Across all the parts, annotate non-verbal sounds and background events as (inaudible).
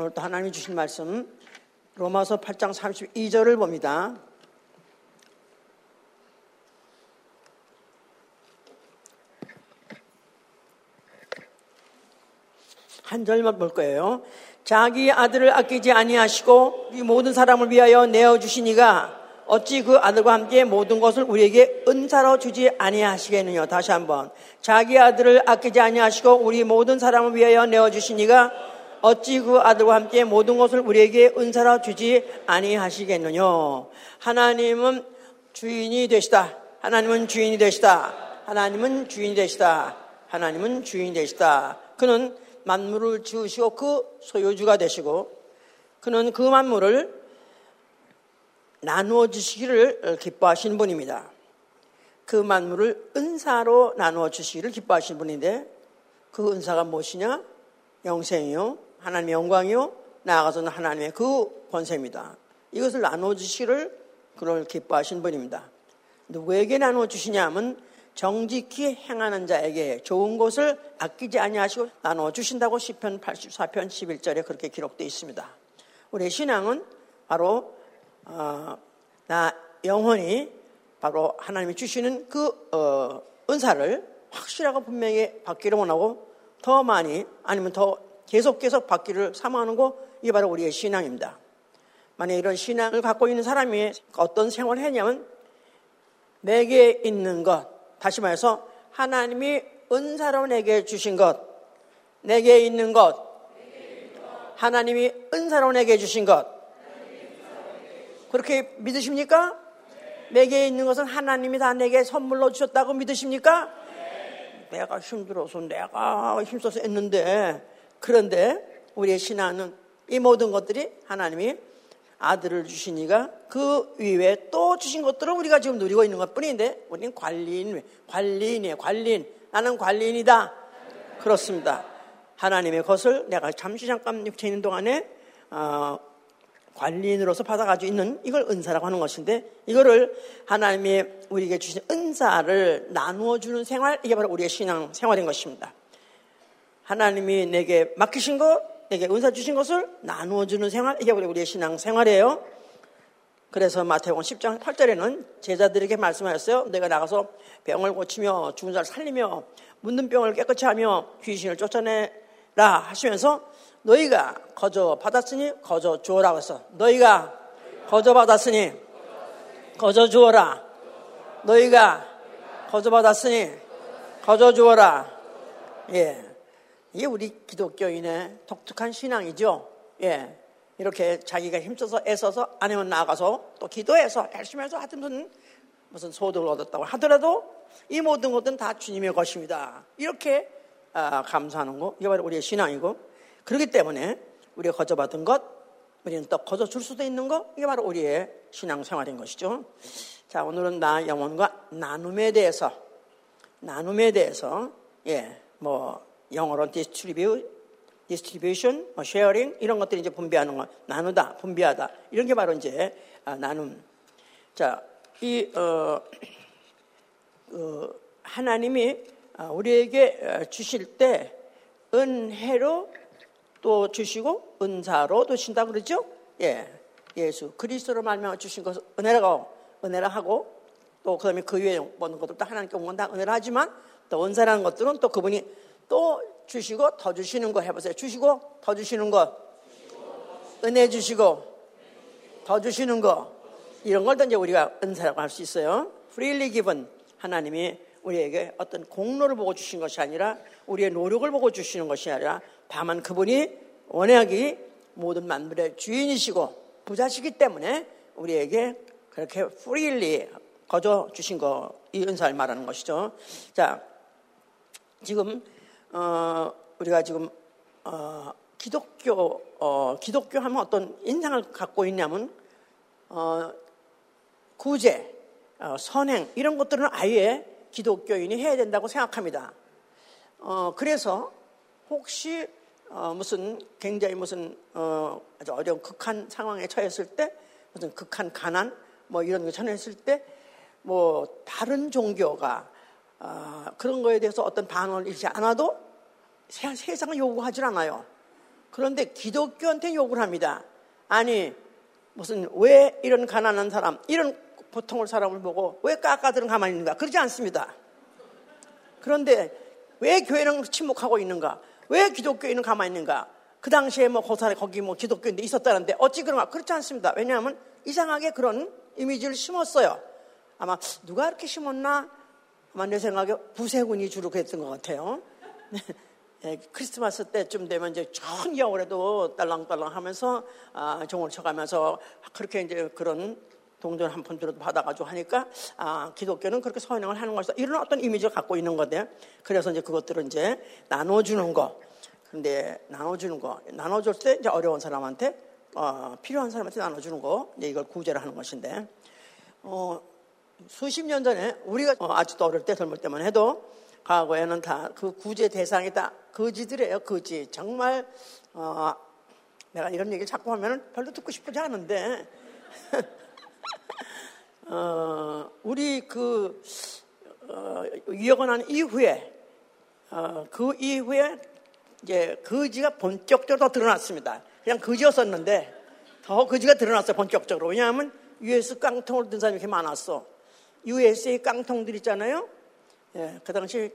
오늘 또 하나님이 주신 말씀 로마서 8장 32절을 봅니다. 한 절만 볼 거예요. 자기 아들을 아끼지 아니하시고 이 모든 사람을 위하여 내어 주시니가 어찌 그 아들과 함께 모든 것을 우리에게 은사로 주지 아니하시겠느냐. 다시 한번. 자기 아들을 아끼지 아니하시고 우리 모든 사람을 위하여 내어 주시니가 어찌 그 아들과 함께 모든 것을 우리에게 은사로 주지 아니하시겠느냐. 하나님은 주인이 되시다. 하나님은 주인이 되시다. 하나님은 주인이 되시다. 하나님은 주인이 되시다. 그는 만물을 지으시고 그 소유주가 되시고 그는 그 만물을 나누어 주시기를 기뻐하시는 분입니다. 그 만물을 은사로 나누어 주시기를 기뻐하시는 분인데 그 은사가 무엇이냐? 영생이요, 하나님의 영광이요, 나아가서는 하나님의 그 권세입니다. 이것을 나누어 주시기를 그걸 기뻐하시는 분입니다. 누구에게 나누어 주시냐면 정직히 행하는 자에게 좋은 것을 아끼지 아니하시고 나누어 주신다고 시편 84편 11절에 그렇게 기록되어 있습니다. 우리의 신앙은 바로 어, 나 영혼이 바로 하나님이 주시는 그 어, 은사를 확실하고 분명히 받기를 원하고 더 많이 아니면 더 계속 계속 받기를 사모하는 거 이게 바로 우리의 신앙입니다. 만약 이런 신앙을 갖고 있는 사람이 어떤 생활을 했냐면 내게 있는 것 다시 말해서 하나님이 은사로 내게 주신 것, 내게 있는 것, 하나님이 은사로 내게 주신 것. 그렇게 믿으십니까? 내게 있는 것은 하나님이 다 내게 선물로 주셨다고 믿으십니까? 내가 힘들어서 내가 힘써서 했는데 그런데 우리의 신앙은 이 모든 것들이 하나님이 아들을 주시니가 그 위에 또 주신 것들을 우리가 지금 누리고 있는 것 뿐인데 우리는 관리인, 관리인이에요. 관리인. 나는 관리인이다. 그렇습니다. 하나님의 것을 내가 잠시 잠깐 육체 있는 동안에 어, 관리인으로서 받아가지고 있는 이걸 은사라고 하는 것인데 이거를 하나님이 우리에게 주신 은사를 나누어 주는 생활 이게 바로 우리의 신앙 생활인 것입니다. 하나님이 내게 맡기신 것 내게 은사 주신 것을 나누어 주는 생활 이게 우리의 신앙 생활이에요. 그래서 마태복음 10장 8절에는 제자들에게 말씀하셨어요. 내가 나가서 병을 고치며 죽은 자를 살리며 묻는 병을 깨끗이 하며 귀신을 쫓아내라 하시면서 너희가 거저 받았으니 거저 주어라 그래서 너희가 거저 받았으니 거저 주어라 너희가 거저 받았으니 거저 주어라 예 이게 우리 기독교인의 독특한 신앙이죠. 예. 이렇게 자기가 힘써서 애써서 아니면 나가서 또 기도해서 열심히 해서 하여튼 무슨, 무슨 소득을 얻었다고 하더라도 이 모든 것은 다 주님의 것입니다. 이렇게 아, 감사하는 거, 이게 바로 우리의 신앙이고 그렇기 때문에 우리가 거저받은 것, 우리는 또 거저 줄 수도 있는 것, 이게 바로 우리의 신앙 생활인 것이죠. 자, 오늘은 나 영혼과 나눔에 대해서, 나눔에 대해서, 예, 뭐, 영어로 distribute, distribution, 뭐 sharing 이런 것들이 이제 분배하는 거, 나누다, 분배하다 이런 게 바로 이제 아, 나눔. 자, 이 어, 어, 하나님이 아, 우리에게 어, 주실 때 은혜로 또 주시고 은사로 주신다 그러죠? 예, 예수 그리스도로 말미암아 주신 것을 은혜라고 은혜라 하고 또 그다음에 그 위에 모든 것들 다 하나님께 온건다 은혜라 하지만 또 은사라는 것들은 또 그분이 또 주시고 더 주시는 거 해보세요. 주시고 더 주시는 거. 은혜 주시고 더 주시는 거. 이런 걸 이제 우리가 은사라고 할 수 있어요. freely given. 하나님이 우리에게 어떤 공로를 보고 주신 것이 아니라 우리의 노력을 보고 주시는 것이 아니라 다만 그분이 원하기 모든 만물의 주인이시고 부자시기 때문에 우리에게 그렇게 freely 거저 주신 거, 이 은사를 말하는 것이죠. 자, 지금 어, 우리가 지금 어, 기독교 어, 기독교 하면 어떤 인상을 갖고 있냐면 어, 구제, 어, 선행 이런 것들은 아예 기독교인이 해야 된다고 생각합니다. 어, 그래서 혹시 어, 무슨 굉장히 무슨 어, 아주 어려운 극한 상황에 처했을 때 무슨 극한 가난 뭐 이런 거 처했을 때 뭐 다른 종교가 어, 그런 거에 대해서 어떤 반응을 일지 않아도 세상을 요구하지 않아요. 그런데 기독교한테 욕을 합니다. 아니, 무슨, 왜 이런 가난한 사람, 이런 보통을 사람을 보고 왜 깎아들은 가만히 있는가? 그러지 않습니다. 그런데 왜 교회는 침묵하고 있는가? 왜 기독교인은 가만히 있는가? 그 당시에 뭐 고사에 거기 뭐 기독교인데 있었다는데 어찌 그런가? 그렇지 않습니다. 왜냐하면 이상하게 그런 이미지를 심었어요. 아마 누가 이렇게 심었나? 아마 내 생각에 부세군이 주로 그랬던 것 같아요. (laughs) 예, 크리스마스 때쯤 되면 이제 전 겨울에도 딸랑딸랑 하면서 아, 종을 쳐가면서 그렇게 이제 그런 동전 한 푼 들어도 받아가지고 하니까 아, 기독교는 그렇게 선행을 하는 것이다. 이런 어떤 이미지를 갖고 있는 건데 그래서 이제 그것들을 이제 나눠주는 거. 근데 나눠주는 거, 나눠줄 때 이제 어려운 사람한테 어, 필요한 사람한테 나눠주는 거, 이제 이걸 구제를 하는 것인데 어, 수십 년 전에 우리가 어, 아직도 어릴 때 젊을 때만 해도 과거에는 다 그 구제 대상이 다 거지들이에요, 거지. 정말 어, 내가 이런 얘기를 자꾸 하면 별로 듣고 싶지 않은데 (laughs) 어, 우리 그 어, 위협을 한 이후에 어, 그 이후에 이제 거지가 본격적으로 드러났습니다. 그냥 거지였었는데 더 거지가 드러났어요 본격적으로. 왜냐하면 US 깡통을 든 사람이 이렇게 많았어. USA 깡통들 있잖아요. 예, 그 당시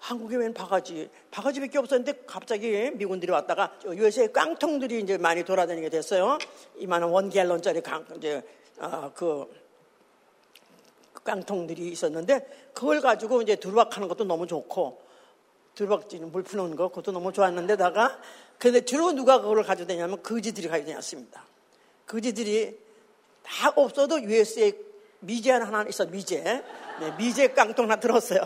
한국에 웬 바가지, 바가지밖에 없었는데 갑자기 미군들이 왔다가 USA 깡통들이 이제 많이 돌아다니게 됐어요. 이만한 원 갤런짜리 깡, 이제 아, 그 깡통들이 있었는데 그걸 가지고 이제 두루박하는 것도 너무 좋고 두루박지는 물 푸는 거 그것도 너무 좋았는데다가 근데 주로 누가 그걸 가져다니냐면 거지들이 가져다녔습니다. 거지들이 다 없어도 USA 미제 하나 있어 미제 네, 미제 깡통 하나 들었어요.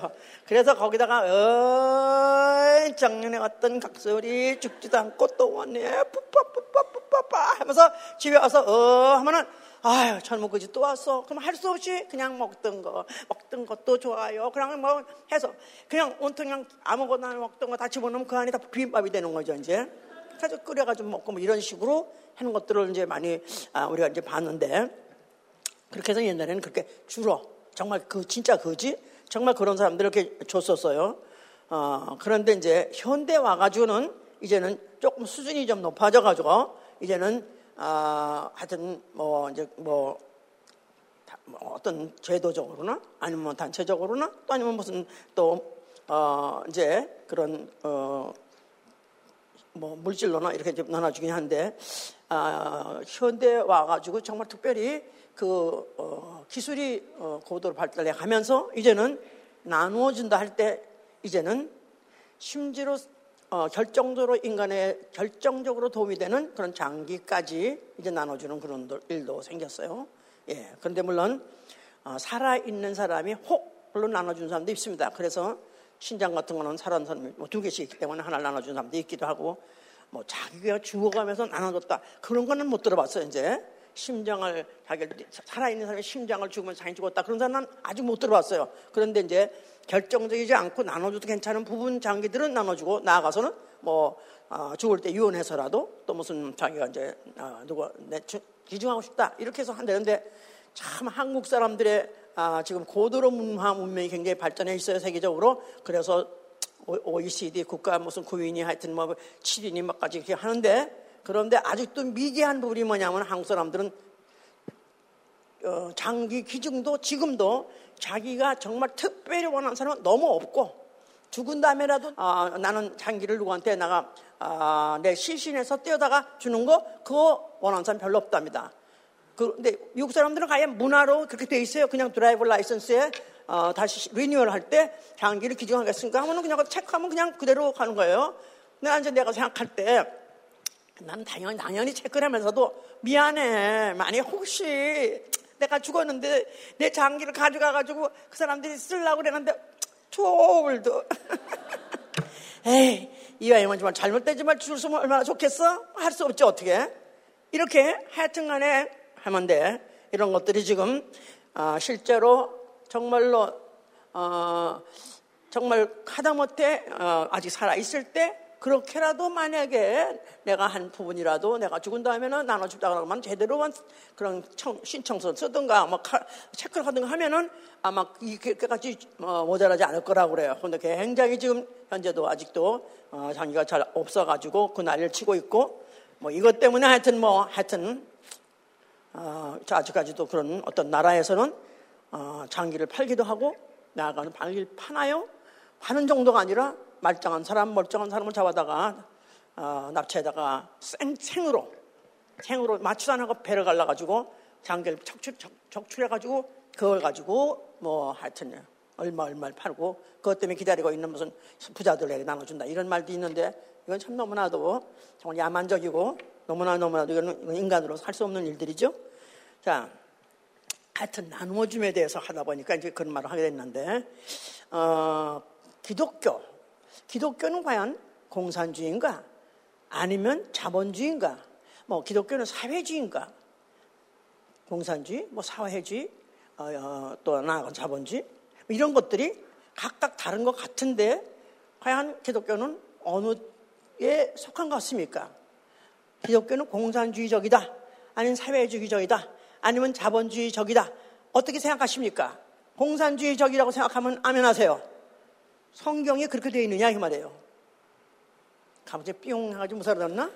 그래서 거기다가 어이 작년에 왔던 각설이 죽지도 않고 또 왔네 푸파푸파푸파파 하면서 집에 와서 어 하면은 아유, 젊은 거지 또 왔어. 그럼 할 수 없이 그냥 먹던 거, 먹던 것도 좋아요. 그냥 뭐 해서 그냥 온통 그냥 아무거나 먹던 거 다 집어넣으면 그 안에 다 비빔밥이 되는 거죠, 이제. 그래서 끓여가지고 먹고 뭐 이런 식으로 하는 것들을 이제 많이 아, 우리가 이제 봤는데 그렇게 해서 옛날에는 그렇게 주로 정말 그 진짜 그지 정말 그런 사람들 이렇게 줬었어요. 어, 그런데 이제 현대 와가지고는 이제는 조금 수준이 좀 높아져가지고 이제는 아, 하여튼 뭐 이제 뭐, 뭐 어떤 제도적으로나 아니면 뭐 단체적으로나 또 아니면 무슨 또 어, 이제 그런 어, 뭐 물질로나 이렇게 좀 나눠주긴 한데 아, 현대 와가지고 정말 특별히 그 어, 기술이 어, 고도로 발달해 가면서 이제는 나누어준다 할 때 이제는 심지어 어, 결정적으로 인간의 결정적으로 도움이 되는 그런 장기까지 이제 나눠주는 그런 일도 생겼어요. 예. 그런데 물론 어, 살아 있는 사람이 혹별로 나눠주는 사람도 있습니다. 그래서 신장 같은 거는 살아있는 사람이 뭐 두 개씩 있기 때문에 하나를 나눠주는 사람도 있기도 하고 뭐 자기가 죽어가면서 나눠줬다 그런 거는 못 들어봤어요. 이제 심장을 자기를 살아있는 사람이 심장을 죽으면 자기 죽었다. 그런 사람은 아직 못 들어봤어요. 그런데 이제 결정적이지 않고 나눠줘도 괜찮은 부분 장기들은 나눠주고 나아가서는 뭐 어, 죽을 때 유언해서라도 또 무슨 자기가 이제 어, 누가 내 기증하고 싶다. 이렇게 해서 한다는데 참 한국 사람들의 아, 지금 고도로 문화 문명이 굉장히 발전해 있어요 세계적으로. 그래서 OECD 국가 무슨 구인이 하여튼 뭐 7인이 막까지 이렇게 하는데 그런데 아직도 미개한 부분이 뭐냐면 한국 사람들은 어, 장기 기증도 지금도 자기가 정말 특별히 원하는 사람은 너무 없고 죽은 다음에라도 아, 나는 장기를 누구한테 나가 아, 내 시신에서 떼어다가 주는 거 그거 원하는 사람 별로 없답니다. 그런데 미국 사람들은 가연 문화로 그렇게 돼 있어요. 그냥 driver license에 어, 다시 리뉴얼 할 때 장기를 기증하겠습니까? 하면 그냥 체크하면 그냥 그대로 가는 거예요. 근데 이제 내가 생각할 때 나는 당연히, 당연히 체크를 하면서도 미안해. 만약 혹시 내가 죽었는데 내 장기를 가져가가지고 그 사람들이 쓰려고 그랬는데 초월도 (laughs) 에이 이와이만 정말 잘못되지만 줄 수면 얼마나 좋겠어? 할 수 없지 어떻게 이렇게 하여튼 간에 하면 돼 이런 것들이 지금 어, 실제로 정말로 어, 정말 하다못해 어, 아직 살아 있을 때 그렇게라도 만약에 내가 한 부분이라도 내가 죽은 다음에는 나눠준다 그러면 제대로만 그런 청, 신청서 쓰든가 뭐 카, 체크를 하든가 하면은 아마 이렇게까지 어, 모자라지 않을 거라고 그래요. 그런데 굉장히 지금 현재도 아직도 어, 장기가 잘 없어가지고 그 난리를 치고 있고 뭐 이것 때문에 하여튼 뭐 하여튼 어, 아직까지도 그런 어떤 나라에서는 어, 장기를 팔기도 하고 나아가는 방기를 파나요? 파는 정도가 아니라 말짱한 사람, 멀쩡한 사람을 잡아다가 어, 납치에다가 생, 생으로 생으로 마취도 안 하고 배를 갈라가지고 장기를 적출, 적, 해가지고 그걸 가지고 뭐 하여튼 얼마 얼마를 팔고 그것 때문에 기다리고 있는 무슨 부자들에게 나눠준다 이런 말도 있는데 이건 참 너무나도 정말 야만적이고 너무나 너무나도 이건 인간으로 살수 없는 일들이죠. 자, 하여튼 나누어줌에 대해서 하다 보니까 이제 그런 말을 하게 됐는데, 어, 기독교. 기독교는 과연 공산주의인가? 아니면 자본주의인가? 뭐, 기독교는 사회주의인가? 공산주의, 뭐, 사회주의, 어, 어, 또 나아가 자본주의? 뭐 이런 것들이 각각 다른 것 같은데, 과연 기독교는 어느에 속한 것 같습니까? 기독교는 공산주의적이다. 아니면 사회주의적이다. 아니면 자본주의적이다. 어떻게 생각하십니까? 공산주의적이라고 생각하면 아멘하세요. 성경이 그렇게 되어 있느냐 이 말이에요. 갑자기 뿅 해가지고 무사르졌나?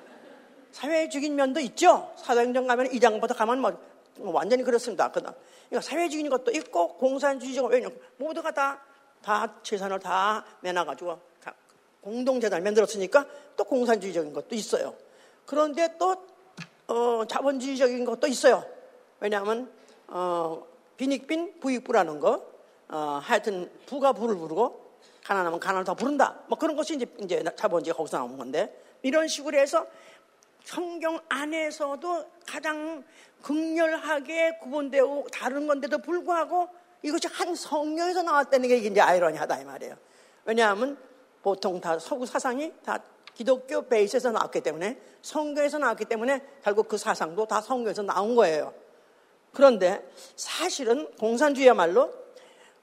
사회주의적인 면도 있죠. 사도행전 가면 이 장부터 가면 뭐, 뭐 완전히 그렇습니다. 그러니까 사회주의인 것도 있고 공산주의적 왜냐면 모두가 다 다 재산을 다 내놔가지고 공동재단을 만들었으니까 또 공산주의적인 것도 있어요. 그런데 또 어, 자본주의적인 것도 있어요. 왜냐하면 어, 빈익빈 부익부라는 거 어, 하여튼 부가 부를 부르고 가난하면 가난을 더 부른다. 뭐 그런 것이 이제, 이제 자본주의 거기서 나온 건데 이런 식으로 해서 성경 안에서도 가장 극렬하게 구분되고 다른 건데도 불구하고 이것이 한 성경에서 나왔다는 게 이제 아이러니하다 이 말이에요. 왜냐하면 보통 다 서구 사상이 다 기독교 베이스에서 나왔기 때문에 성경에서 나왔기 때문에 결국 그 사상도 다 성경에서 나온 거예요. 그런데 사실은 공산주의야말로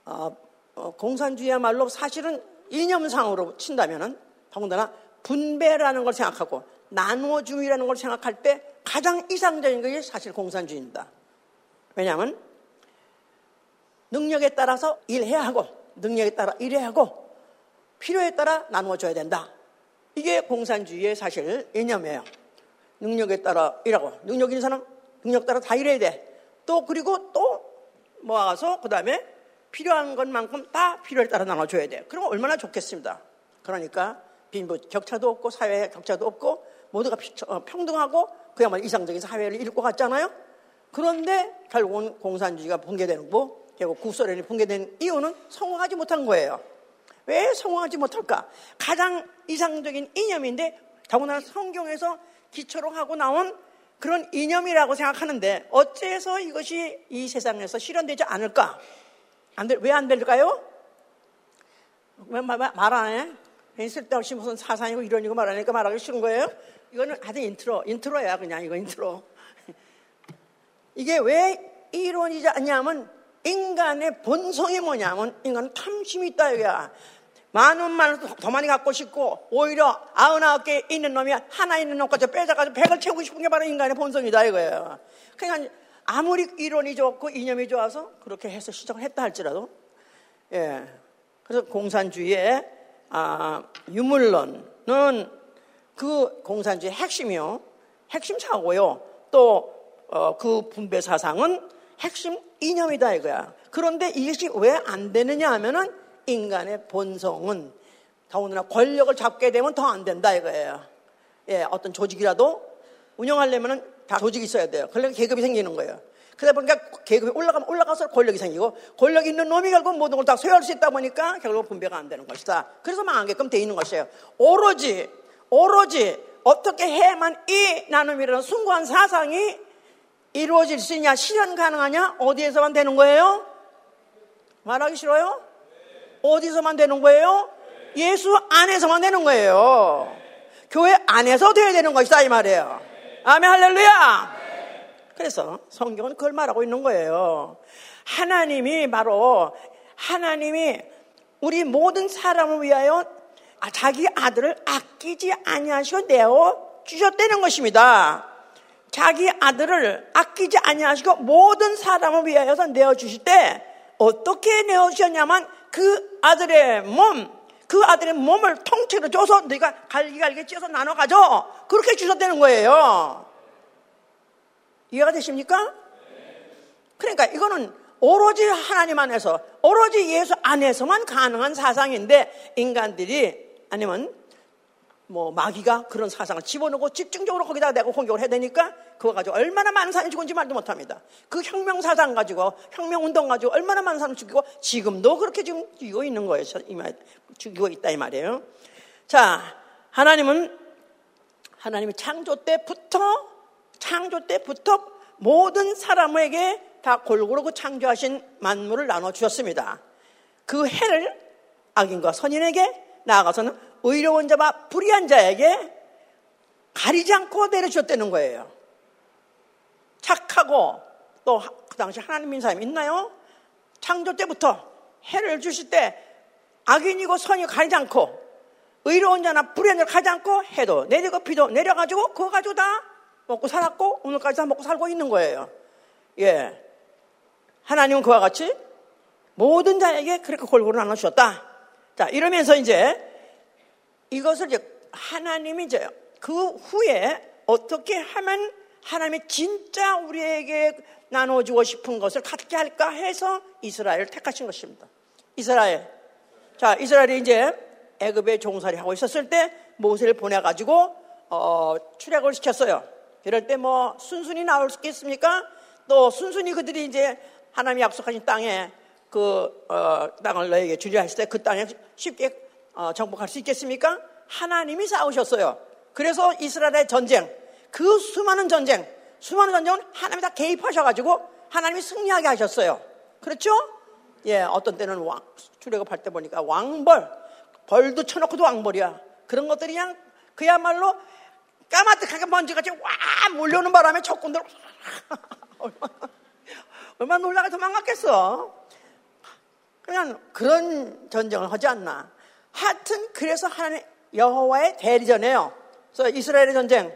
어, 어, 공산주의야말로 사실은 이념상으로 친다면은 더군다나 분배라는 걸 생각하고 나누어주의라는 걸 생각할 때 가장 이상적인 것이 사실 공산주의입니다. 왜냐하면 능력에 따라서 일해야 하고 능력에 따라 일해야 하고 필요에 따라 나누어줘야 된다. 이게 공산주의의 사실 이념이에요. 능력에 따라 일하고 능력 있는 사람 능력 따라 다 일해야 돼. 또 그리고 또 모아서 그 다음에 필요한 것만큼 다 필요에 따라 나눠줘야 돼. 그럼 얼마나 좋겠습니다. 그러니까 빈부 격차도 없고 사회 격차도 없고 모두가 어, 평등하고 그야말로 이상적인 사회를 것 같잖아요. 그런데 결국은 공산주의가 붕괴되는 거, 결국 국소련이 붕괴된 이유는 성공하지 못한 거예요. 왜 성공하지 못할까? 가장 이상적인 이념인데 더구나 성경에서 기초로 하고 나온 그런 이념이라고 생각하는데 어째서 이것이 이 세상에서 실현되지 않을까? 안 될, 왜 안 될까요? 왜 말 안 해? 쓸데없이 무슨 사상이고 이론이고 말하니까 말하기 싫은 거예요? 이거는 아주 intro, intro야 그냥 이거 인트로. (laughs) 이게 왜 이루어지지 않냐면 인간의 본성이 뭐냐면 인간은 탐심이 있다 이거야. 많은 말을 더 많이 갖고 싶고 오히려 아흔아홉 개 있는 놈이 하나 있는 놈까지 빼자가지고 백을 채우고 싶은 게 바로 인간의 본성이다 이거예요. 그러니까 아무리 이론이 좋고 이념이 좋아서 그렇게 해서 시작을 했다 할지라도 예. 그래서 공산주의의 아, 유물론은 그 공산주의 핵심이요. 핵심 사고요. 또그 어, 그 분배 사상은 핵심 이념이다 이거야. 그런데 이것이 왜 안 되느냐 하면은 인간의 본성은 더군다나 권력을 잡게 되면 더 안 된다 이거예요. 예, 어떤 조직이라도 운영하려면은 다 조직이 있어야 돼요. 그러니까 계급이 생기는 거예요. 그러다 보니까 계급이 올라가면 올라가서 권력이 생기고 권력 있는 놈이 결국 모든 걸 다 소유할 수 있다 보니까 결국 분배가 안 되는 것이다. 그래서 망하게끔 돼 있는 것이에요. 오로지 오로지 어떻게 해야만 이 나눔이라는 숭고한 사상이 이루어질 수 있냐, 실현 가능하냐, 어디에서만 되는 거예요? 말하기 싫어요? 어디서만 되는 거예요? 예수 안에서만 되는 거예요. 교회 안에서 돼야 되는 것이다 이 말이에요. 아멘 할렐루야. 그래서 성경은 그걸 말하고 있는 거예요. 하나님이 바로 하나님이 우리 모든 사람을 위하여 자기 아들을 아끼지 아니하시고 내어 주셨다는 것입니다. 자기 아들을 아끼지 아니하시고 모든 사람을 위하여서 내어 주실 때 어떻게 내어 주셨냐면 그 아들의 몸, 그 아들의 몸을 통째로 줘서 네가 갈기갈기 찢어서 나눠 가져. 그렇게 주셨다는 거예요. 이해가 되십니까? 그러니까 이거는 오로지 하나님 안에서, 오로지 예수 안에서만 가능한 사상인데 인간들이 아니면 뭐 마귀가 그런 사상을 집어넣고 집중적으로 거기다가 내가 공격을 해야 되니까 그거 가지고 얼마나 많은 사람이 죽은지 말도 못합니다. 그 혁명 사상 가지고 혁명 운동 가지고 얼마나 많은 사람 죽이고 지금도 그렇게 지금 죽이고 있는 거예요. 죽이고 있다 이 말이에요. 자, 하나님은 하나님이 창조 때부터 창조 때부터 모든 사람에게 다 골고루 그 창조하신 만물을 나눠 주셨습니다. 그 해를 악인과 선인에게 나아가서는 의로운 자와 불의한 자에게 가리지 않고 내려주셨다는 거예요. 착하고 또 그 당시 하나님인 사람이 있나요? 창조 때부터 해를 주실 때 악인이고 선이 가리지 않고 의로운 자나 불의한 자를 가지 않고 해도 내리고 비도 내려가지고 그거 가지고 다 먹고 살았고 오늘까지 다 먹고 살고 있는 거예요. 예. 하나님은 그와 같이 모든 자에게 그렇게 골고루 나눠주셨다. 자, 이러면서 이제 이것을 이제 하나님이 이제 그 후에 어떻게 하면 하나님이 진짜 우리에게 나눠주고 싶은 것을 갖게 할까 해서 이스라엘을 택하신 것입니다. 이스라엘. 자, 이스라엘이 이제 애굽에 종살이 하고 있었을 때 모세를 보내가지고 어, 출애굽을 시켰어요. 이럴 때 뭐 순순히 나올 수 있겠습니까? 또 순순히 그들이 이제 하나님이 약속하신 땅에 그 어, 땅을 너에게 주려 했을 때 그 땅에 쉽게 어, 정복할 수 있겠습니까? 하나님이 싸우셨어요. 그래서 이스라엘의 전쟁, 그 수많은 전쟁, 수많은 전쟁은 하나님이 다 개입하셔가지고 하나님이 승리하게 하셨어요. 그렇죠? 예, 어떤 때는 왕, 출애굽할 때 보니까 왕벌, 벌도 쳐놓고도 왕벌이야. 그런 것들이 그냥 그야말로 까마득하게 먼지같이 와 몰려오는 바람에 적군들 (laughs) 얼마나, 얼마나 놀라게 도망갔겠어. 그냥 그런 전쟁을 하지 않나. 하여튼 그래서 하나님 여호와의 대리전이에요. 그래서 이스라엘의 전쟁,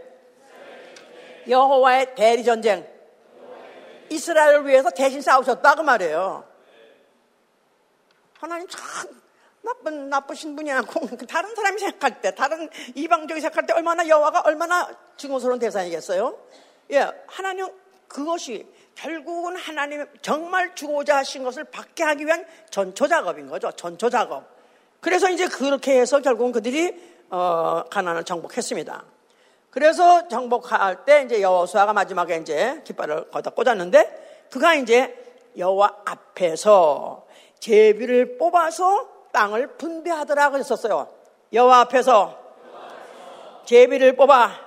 여호와의 대리전쟁, 이스라엘을 위해서 대신 싸우셨다 그 말이에요. 하나님 참 나쁜 나쁘신 분이 아니고 (laughs) 다른 사람이 생각할 때, 다른 이방적이 생각할 때 얼마나 여호와가 얼마나 증오스러운 대상이겠어요? 예, 하나님 그것이 결국은 하나님 정말 주고자 하신 것을 받게 하기 위한 전초 작업인 거죠. 전초 작업. 그래서 이제 그렇게 해서 결국은 그들이 어, 가난을 정복했습니다. 그래서 정복할 때 이제 여호수아가 마지막에 이제 깃발을 거다 꽂았는데 그가 이제 여호와 앞에서 제비를 뽑아서 땅을 분배하더라 그랬었어요. 여호와 앞에서 제비를 뽑아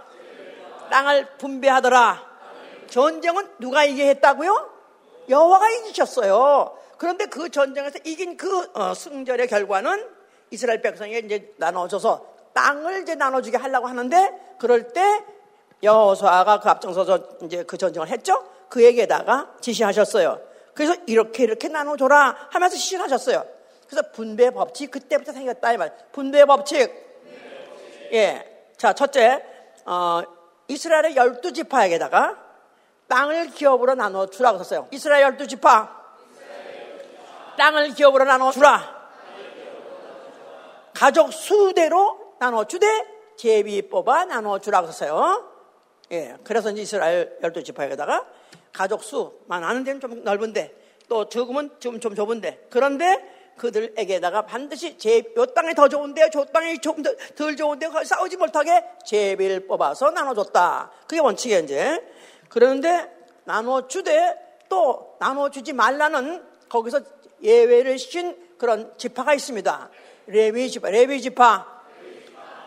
땅을 분배하더라. 전쟁은 누가 이게 했다고요? 여호와가 이기셨어요. 그런데 그 전쟁에서 이긴 그 어, 승절의 결과는 이스라엘 백성에게 이제 나눠줘서 땅을 이제 나눠주게 하려고 하는데 그럴 때 여호수아가 그 앞장서서 이제 그 전쟁을 했죠. 그에게다가 지시하셨어요. 그래서 이렇게 이렇게 나눠줘라 하면서 지시하셨어요. 그래서 분배 법칙 그때부터 생겼다 이 말. 분배 법칙. 예. 자 첫째 어, 이스라엘의 열두 지파에게다가 땅을 기업으로 나눠 주라고 썼어요. 이스라엘 열두 지파 땅을 기업으로 나눠 주라. 가족 수대로 나눠주되 제비 뽑아 나눠주라고 했어요. 예, 그래서 이제 이스라엘 열두 지파에다가 가족 수만 아는 데는 좀 넓은데 또 적으면 좀, 좀 좁은데 그런데 그들에게다가 반드시 제, 요 땅이 더 좋은데 저 땅이 좀덜 좋은데 싸우지 못하게 제비를 뽑아서 나눠줬다. 그게 원칙이에요, 이제. 그런데 나눠주되 또 나눠주지 말라는 거기서 예외를 시킨 그런 지파가 있습니다. 레위 지파, 레위 지파,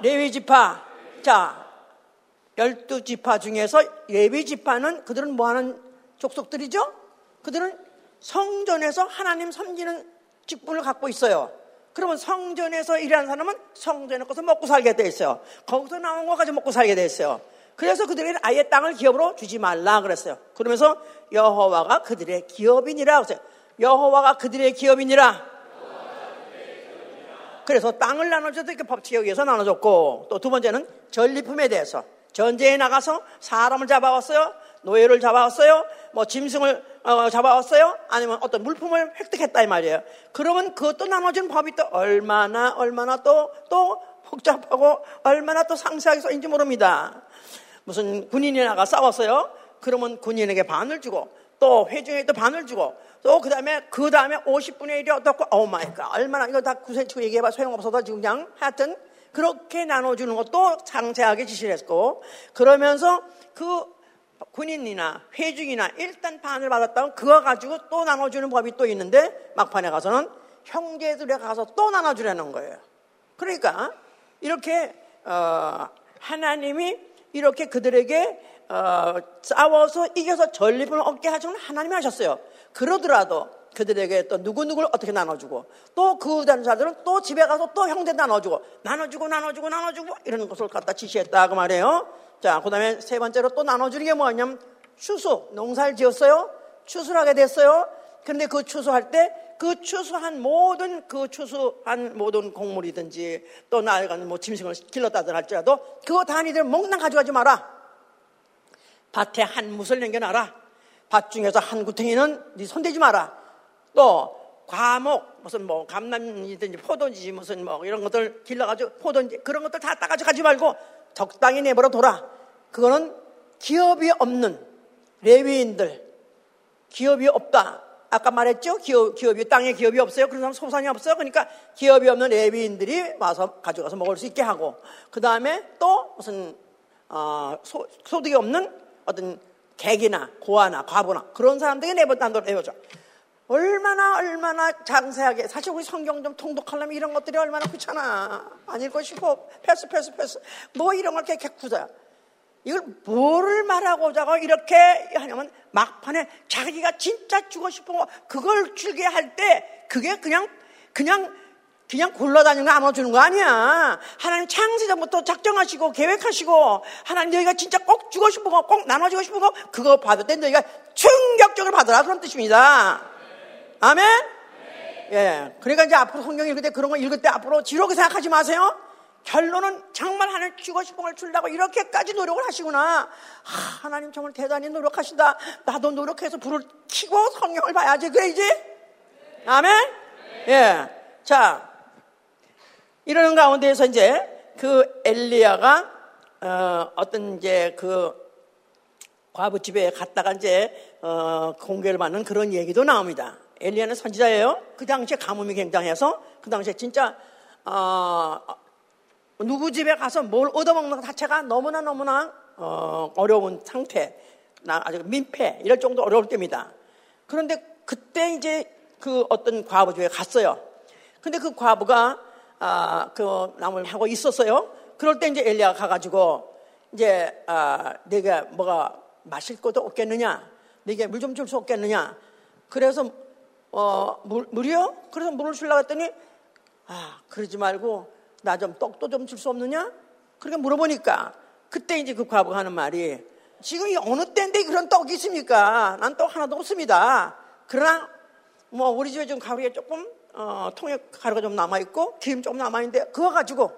레위 지파. 자, 열두 지파 중에서 레위 지파는 그들은 뭐 하는 족속들이죠? 그들은 성전에서 하나님 섬기는 직분을 갖고 있어요. 그러면 성전에서 일하는 사람은 성전에 거서 먹고 살게 돼 있어요. 거기서 나온 거 가지고 먹고 살게 돼 있어요. 그래서 그들에게 아예 땅을 기업으로 주지 말라 그랬어요. 그러면서 여호와가 그들의 기업이니라 그랬어요. 여호와가 그들의 기업이니라. 그래서 땅을 나눠줘도 이렇게 법칙에 의해서 나눠줬고 또 두 번째는 전리품에 대해서 전쟁에 나가서 사람을 잡아왔어요. 노예를 잡아왔어요. 뭐 짐승을 어, 잡아왔어요? 아니면 어떤 물품을 획득했다 이 말이에요. 그러면 그것도 나눠주는 법이 또 얼마나 얼마나 또또 복잡하고 얼마나 또 상세하게 써있는지 모릅니다. 무슨 군인이 나가 싸웠어요? 그러면 군인에게 반을 주고 또 회중에 또 반을 주고 또 그 다음에 그 다음에 50분의 1이 어떻고 oh my God 얼마나 이거 다 구세치고 얘기해봐 소용없어서 지금 그냥 하여튼 그렇게 나눠주는 것도 상세하게 지시를 했고 그러면서 그 군인이나 회중이나 일단 반을 받았다면 그거 가지고 또 나눠주는 법이 또 있는데 막판에 가서는 형제들에 가서 또 나눠주려는 거예요. 그러니까 이렇게 어, 하나님이 이렇게 그들에게 어, 싸워서 이겨서 전립을 얻게 하시는 하나님이 하셨어요. 그러더라도 그들에게 또 누구누구를 어떻게 나눠주고 또그 자들은 또 집에 가서 또 형제 나눠주고 나눠주고 나눠주고 나눠주고 이런 것을 갖다 지시했다 그 말이에요. 자, 그 다음에 세 번째로 또 나눠주는 게 뭐냐면 추수, 농사를 지었어요. 추수를 하게 됐어요. 그런데 그 추수할 때 그 추수한 모든 그 추수한 모든 곡물이든지 또 나아가는 뭐 짐승을 길렀다든 할지라도 그거 단위들 몽땅 가져가지 마라. 밭에 한 무을 남겨놔라. 밭 중에서 한 구덩이는 네 손대지 마라. 또 과목 무슨 뭐 감남이든지 포도지 무슨 뭐 이런 것들 길러가지고 포도인지 그런 것들 다 따가지고 가지 말고 적당히 내버려 둬라. 그거는 기업이 없는 레위인들 기업이 없다. 아까 말했죠? 기업, 기업이 땅에 기업이 없어요. 그런 사람 소산이 없어요. 그러니까 기업이 없는 레위인들이 와서 가져가서 먹을 수 있게 하고 그 다음에 또 무슨 어, 소, 소득이 없는 어떤 객이나 고아나 과부나 그런 사람들에게 내버려 내버려 얼마나 얼마나 장세하게 사실 우리 성경 좀 통독하려면 이런 것들이 얼마나 귀찮아. 안 읽고 싶어 패스 패스 패스. 뭐 이런 걸 이렇게 구자 이걸 뭐를 말하고자 고 이렇게 하냐면 막판에 자기가 진짜 주고 싶은 거 그걸 주게 할 때 그게 그냥 그냥 그냥 굴러다니는 거 안아주는 거 아니야. 하나님 창세전부터 작정하시고 계획하시고 하나님 너희가 진짜 꼭 주고 싶은 거 꼭 나눠주고 싶은 거 그거 받을 때 너희가 충격적으로 받으라 그런 뜻입니다. 아멘? 예. 그러니까 이제 앞으로 성경 읽을 때 그런 거 읽을 때 앞으로 지루하게 생각하지 마세요. 결론은 정말 하나님 주고 싶은 걸 주려고 이렇게까지 노력을 하시구나. 아, 하나님 정말 대단히 노력하신다. 나도 노력해서 불을 켜고 성경을 봐야지. 그래야지? 아멘? 예. 자, 이러는 가운데에서 이제 그 엘리야가 어, 어떤 이제 그 과부 집에 갔다가 이제 어, 공개를 받는 그런 얘기도 나옵니다. 엘리야는 선지자예요. 그 당시에 가뭄이 굉장해서 그 당시에 진짜 어, 누구 집에 가서 뭘 얻어먹는 것 자체가 너무나 너무나 어, 어려운 상태, 나 아주 민폐 이럴 정도 어려울 때입니다. 그런데 그때 이제 그 어떤 과부 집에 갔어요. 근데 그 과부가 아, 그 나무를 하고 있었어요. 그럴 때 이제 엘리야가 가가지고 이제 아, 내가 뭐가 마실 것도 없겠느냐? 내게 물 좀 줄 수 없겠느냐? 그래서 어, 물, 물이요? 그래서 물을 주려고 했더니 아, 그러지 말고 나 좀 떡도 좀 줄 수 없느냐? 그렇게 물어보니까 그때 이제 그 과부가 하는 말이 지금 이 어느 때인데 그런 떡이 있습니까? 난 떡 하나도 없습니다. 그러나 뭐 우리 집에 좀 가루에 조금 어, 통에 가루가 좀 남아있고 기름 조금 남아있는데 그거 가지고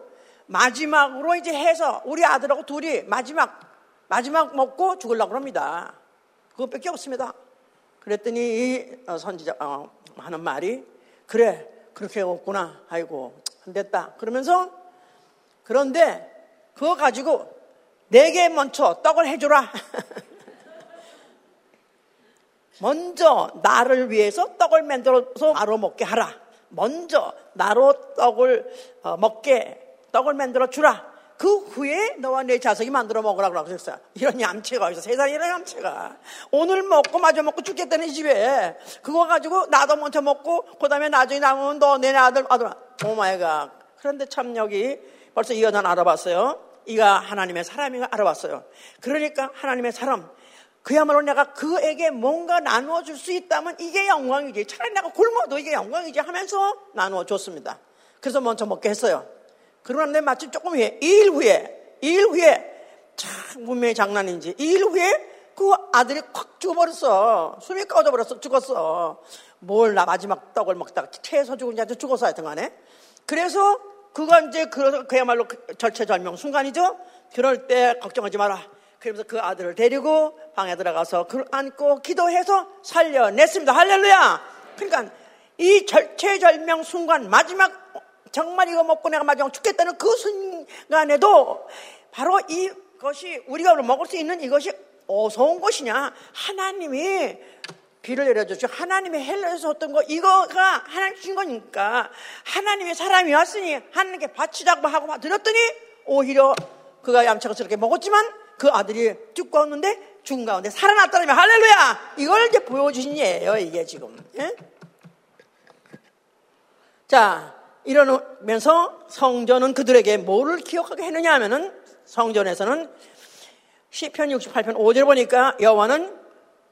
마지막으로 이제 해서 우리 아들하고 둘이 마지막 마지막 먹고 죽으려고 합니다. 그것밖에 없습니다. 그랬더니 이 어, 선지자 어, 하는 말이 그래 그렇게 없구나 아이고 안 됐다 그러면서 그런데 그거 가지고 내게 먼저 떡을 해줘라 (laughs) 먼저 나를 위해서 떡을 만들어서 나로 먹게 하라 먼저 나로 떡을 어, 먹게 떡을 만들어 주라. 그 후에 너와 내 자식이 만들어 먹으라고 그랬어요. 이런 얌체가 어디서 세상에 이런 얌체가. 오늘 먹고 마저 먹고 죽겠다는 집에. 그거 가지고 나도 먼저 먹고, 그 다음에 나중에 남으면 너 내 아들, 아들. Oh my God. 그런데 참 여기 벌써 이 여자는 알아봤어요. 이가 하나님의 사람이가 알아봤어요. 그러니까 하나님의 사람. 그야말로 내가 그에게 뭔가 나누어 줄 수 있다면 이게 영광이지. 차라리 내가 굶어도 이게 영광이지 하면서 나누어 줬습니다. 그래서 먼저 먹게 했어요. 그러는데 마침 조금 후에, 2일 후에, 2일 후에, 참, 분명히 장난인지, 2일 후에 그 아들이 콱 죽어버렸어. 숨이 꺼져버렸어. 죽었어. 뭘 나 마지막 떡을 먹다가 태에서 죽은지 아주 죽었어 하여튼 간에. 그래서 그가 이제 그, 그야말로 절체절명 순간이죠. 그럴 때 걱정하지 마라. 그러면서 그 아들을 데리고 방에 들어가서 그 안고 기도해서 살려냈습니다. 할렐루야! 그러니까 이 절체절명 순간 마지막 정말 이거 먹고 내가 마지막 죽겠다는 그 순간에도 바로 이것이 우리가 먹을 수 있는 이것이 어서 온 것이냐 하나님이 비를 내려주시고 하나님의 헬라에서 어떤 거 이거가 하나님 주신 거니까 하나님의 사람이 왔으니 하나님께 바치자고 하고 드렸더니 오히려 그가 얌차스럽게 먹었지만 그 아들이 죽고 왔는데 죽은 가운데 살아났다면 할렐루야 이걸 이제 보여주신 예예요 이게 지금 예? 자 이러면서 성전은 그들에게 뭐를 기억하게 했느냐 하면은 성전에서는 시편 68편 5절 보니까 여호와는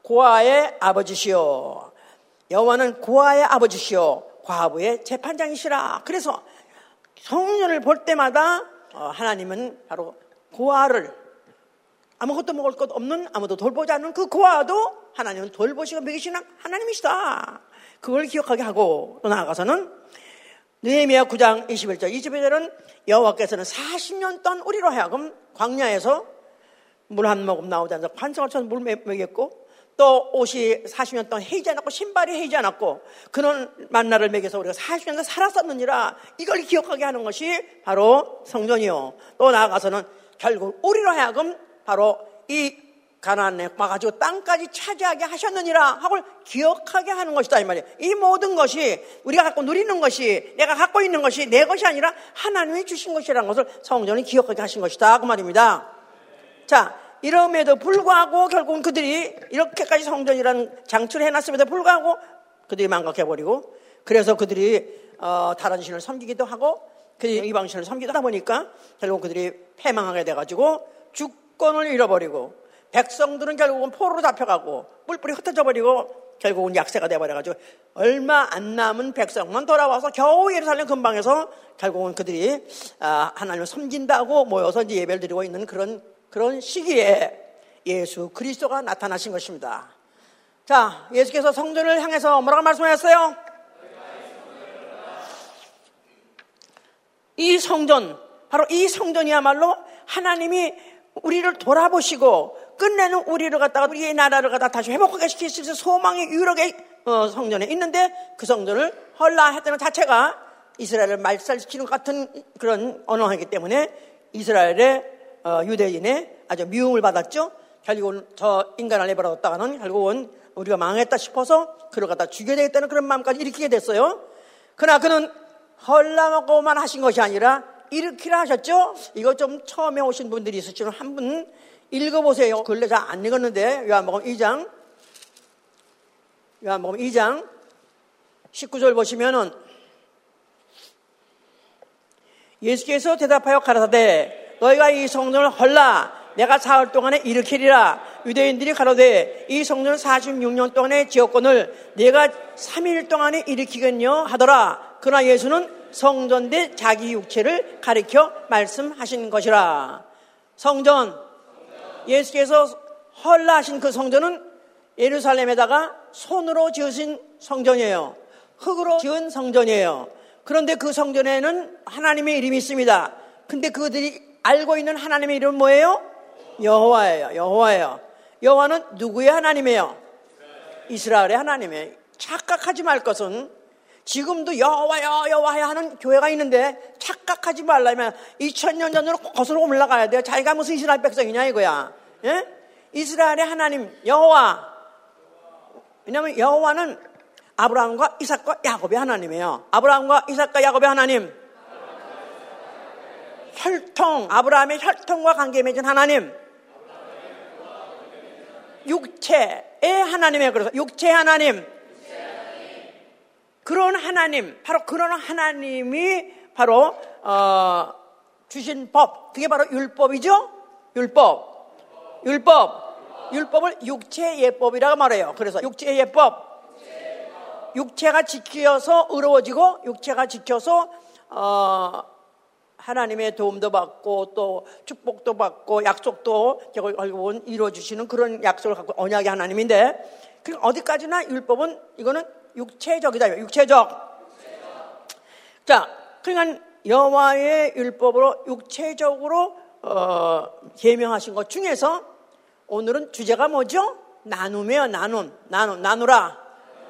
고아의 아버지시오. 여호와는 고아의 아버지시오. 과부의 재판장이시라. 그래서 성전을 볼 때마다 어, 하나님은 바로 고아를 아무것도 먹을 것 없는 아무도 돌보지 않는 그 고아도 하나님은 돌보시고 먹이시는 하나님이시다. 그걸 기억하게 하고 또 나아가서는 느헤미야 9장 21절 22절은 여호와께서는 40년 동안 우리로 하여금 광야에서 물 한 모금 나오지 않아서 반성을 쳐서 물 먹였고 또 옷이 40년 동안 헤이지 않았고 신발이 헤이지 않았고 그런 만나를 먹여서 우리가 40년 동안 살았었느니라 이걸 기억하게 하는 것이 바로 성전이요 또 나아가서는 결국 우리로 하여금 바로 이 가나안에 와가지고 땅까지 차지하게 하셨느니라 하고 기억하게 하는 것이다 이 말이에요. 이 모든 것이 우리가 갖고 누리는 것이 내가 갖고 있는 것이 내 것이 아니라 하나님이 주신 것이라는 것을 성전이 기억하게 하신 것이다 그 말입니다. 자 이럼에도 불구하고 결국은 그들이 이렇게까지 성전이라는 장치를 해놨음에도 불구하고 그들이 망각해버리고 그래서 그들이 어, 다른 신을 섬기기도 하고 그들이 이방 신을 섬기다 고 보니까 결국 그들이 패망하게 돼가지고 주권을 잃어버리고 백성들은 결국은 포로로 잡혀가고 뿔뿔이 흩어져 버리고 결국은 약세가 돼버려가지고 얼마 안 남은 백성만 돌아와서 겨우 예루살렘 근방에서 결국은 그들이 아, 하나님을 섬긴다고 모여서 이제 예배를 드리고 있는 그런 그런 시기에 예수 그리스도가 나타나신 것입니다. 자, 예수께서 성전을 향해서 뭐라고 말씀하셨어요? 이 성전, 바로 이 성전이야말로 하나님이 우리를 돌아보시고 끝내는 우리를 갖다가 우리의 나라를 갖다 다시 회복하게 있는 소망의 유력의 어, 성전에 있는데 그 성전을 헐라 했다는 자체가 이스라엘을 말살시키는 같은 그런 언어이기 때문에 이스라엘의 어, 유대인의 아주 미움을 받았죠. 결국은 저 인간을 내버려뒀다가는 결국은 우리가 망했다 싶어서 그를 갖다 죽여야 되겠다는 그런 마음까지 일으키게 됐어요. 그러나 그는 헐라하고만 하신 것이 아니라 일으키라 하셨죠? 이거 좀 처음에 오신 분들이 있으시면 한 분 읽어보세요. 근래 잘 안 읽었는데 요한복음 2장. 요한복음 2장. 19절 보시면은 예수께서 대답하여 가라사대 너희가 이 성전을 헐라. 내가 사흘 동안에 일으키리라. 유대인들이 가로되 이 성전을 46년 동안의 지역권을 내가 3일 동안에 일으키겠냐 하더라. 그러나 예수는 성전 대 자기 육체를 가리켜 말씀하신 것이라 성전 예수께서 헐라하신 그 성전은 예루살렘에다가 손으로 지으신 성전이에요. 흙으로 지은 성전이에요. 그런데 그 성전에는 하나님의 이름이 있습니다. 근데 그들이 알고 있는 하나님의 이름은 뭐예요? 여호와예요. 여호와예요. 여호와는 누구의 하나님이에요? 이스라엘의 하나님이에요. 착각하지 말 것은 지금도 여호와여 여호와야 하는 교회가 있는데 착각하지 말라면 2000년 전으로 거슬러 올라가야 돼요. 자기가 무슨 이스라엘 백성이냐 이거야. 예? 이스라엘의 하나님 여호와. 왜냐하면 여호와는 아브라함과 이삭과 야곱의 하나님이에요. 아브라함과 이삭과 야곱의 하나님. 혈통, 아브라함의 혈통과 관계 맺은 하나님. 육체의 하나님이에요. 그래서 육체 하나님. 그런 하나님, 바로 그런 하나님이 바로 어, 주신 법, 그게 바로 율법이죠. 율법, 율법, 율법을 육체 예법이라고 말해요. 그래서 육체 예법, 육체가 지켜서 의로워지고 육체가 지켜서 어, 하나님의 도움도 받고 또 축복도 받고 약속도 결국은 이루어 주시는 그런 약속을 갖고 언약의 하나님인데 그 어디까지나 율법은 이거는 육체적이다. 육체적. 자, 그러니까 여호와의 율법으로 육체적으로 어, 계명하신 것 중에서 오늘은 주제가 뭐죠? 나눔이에요, 나눔. 나눔, 나누라.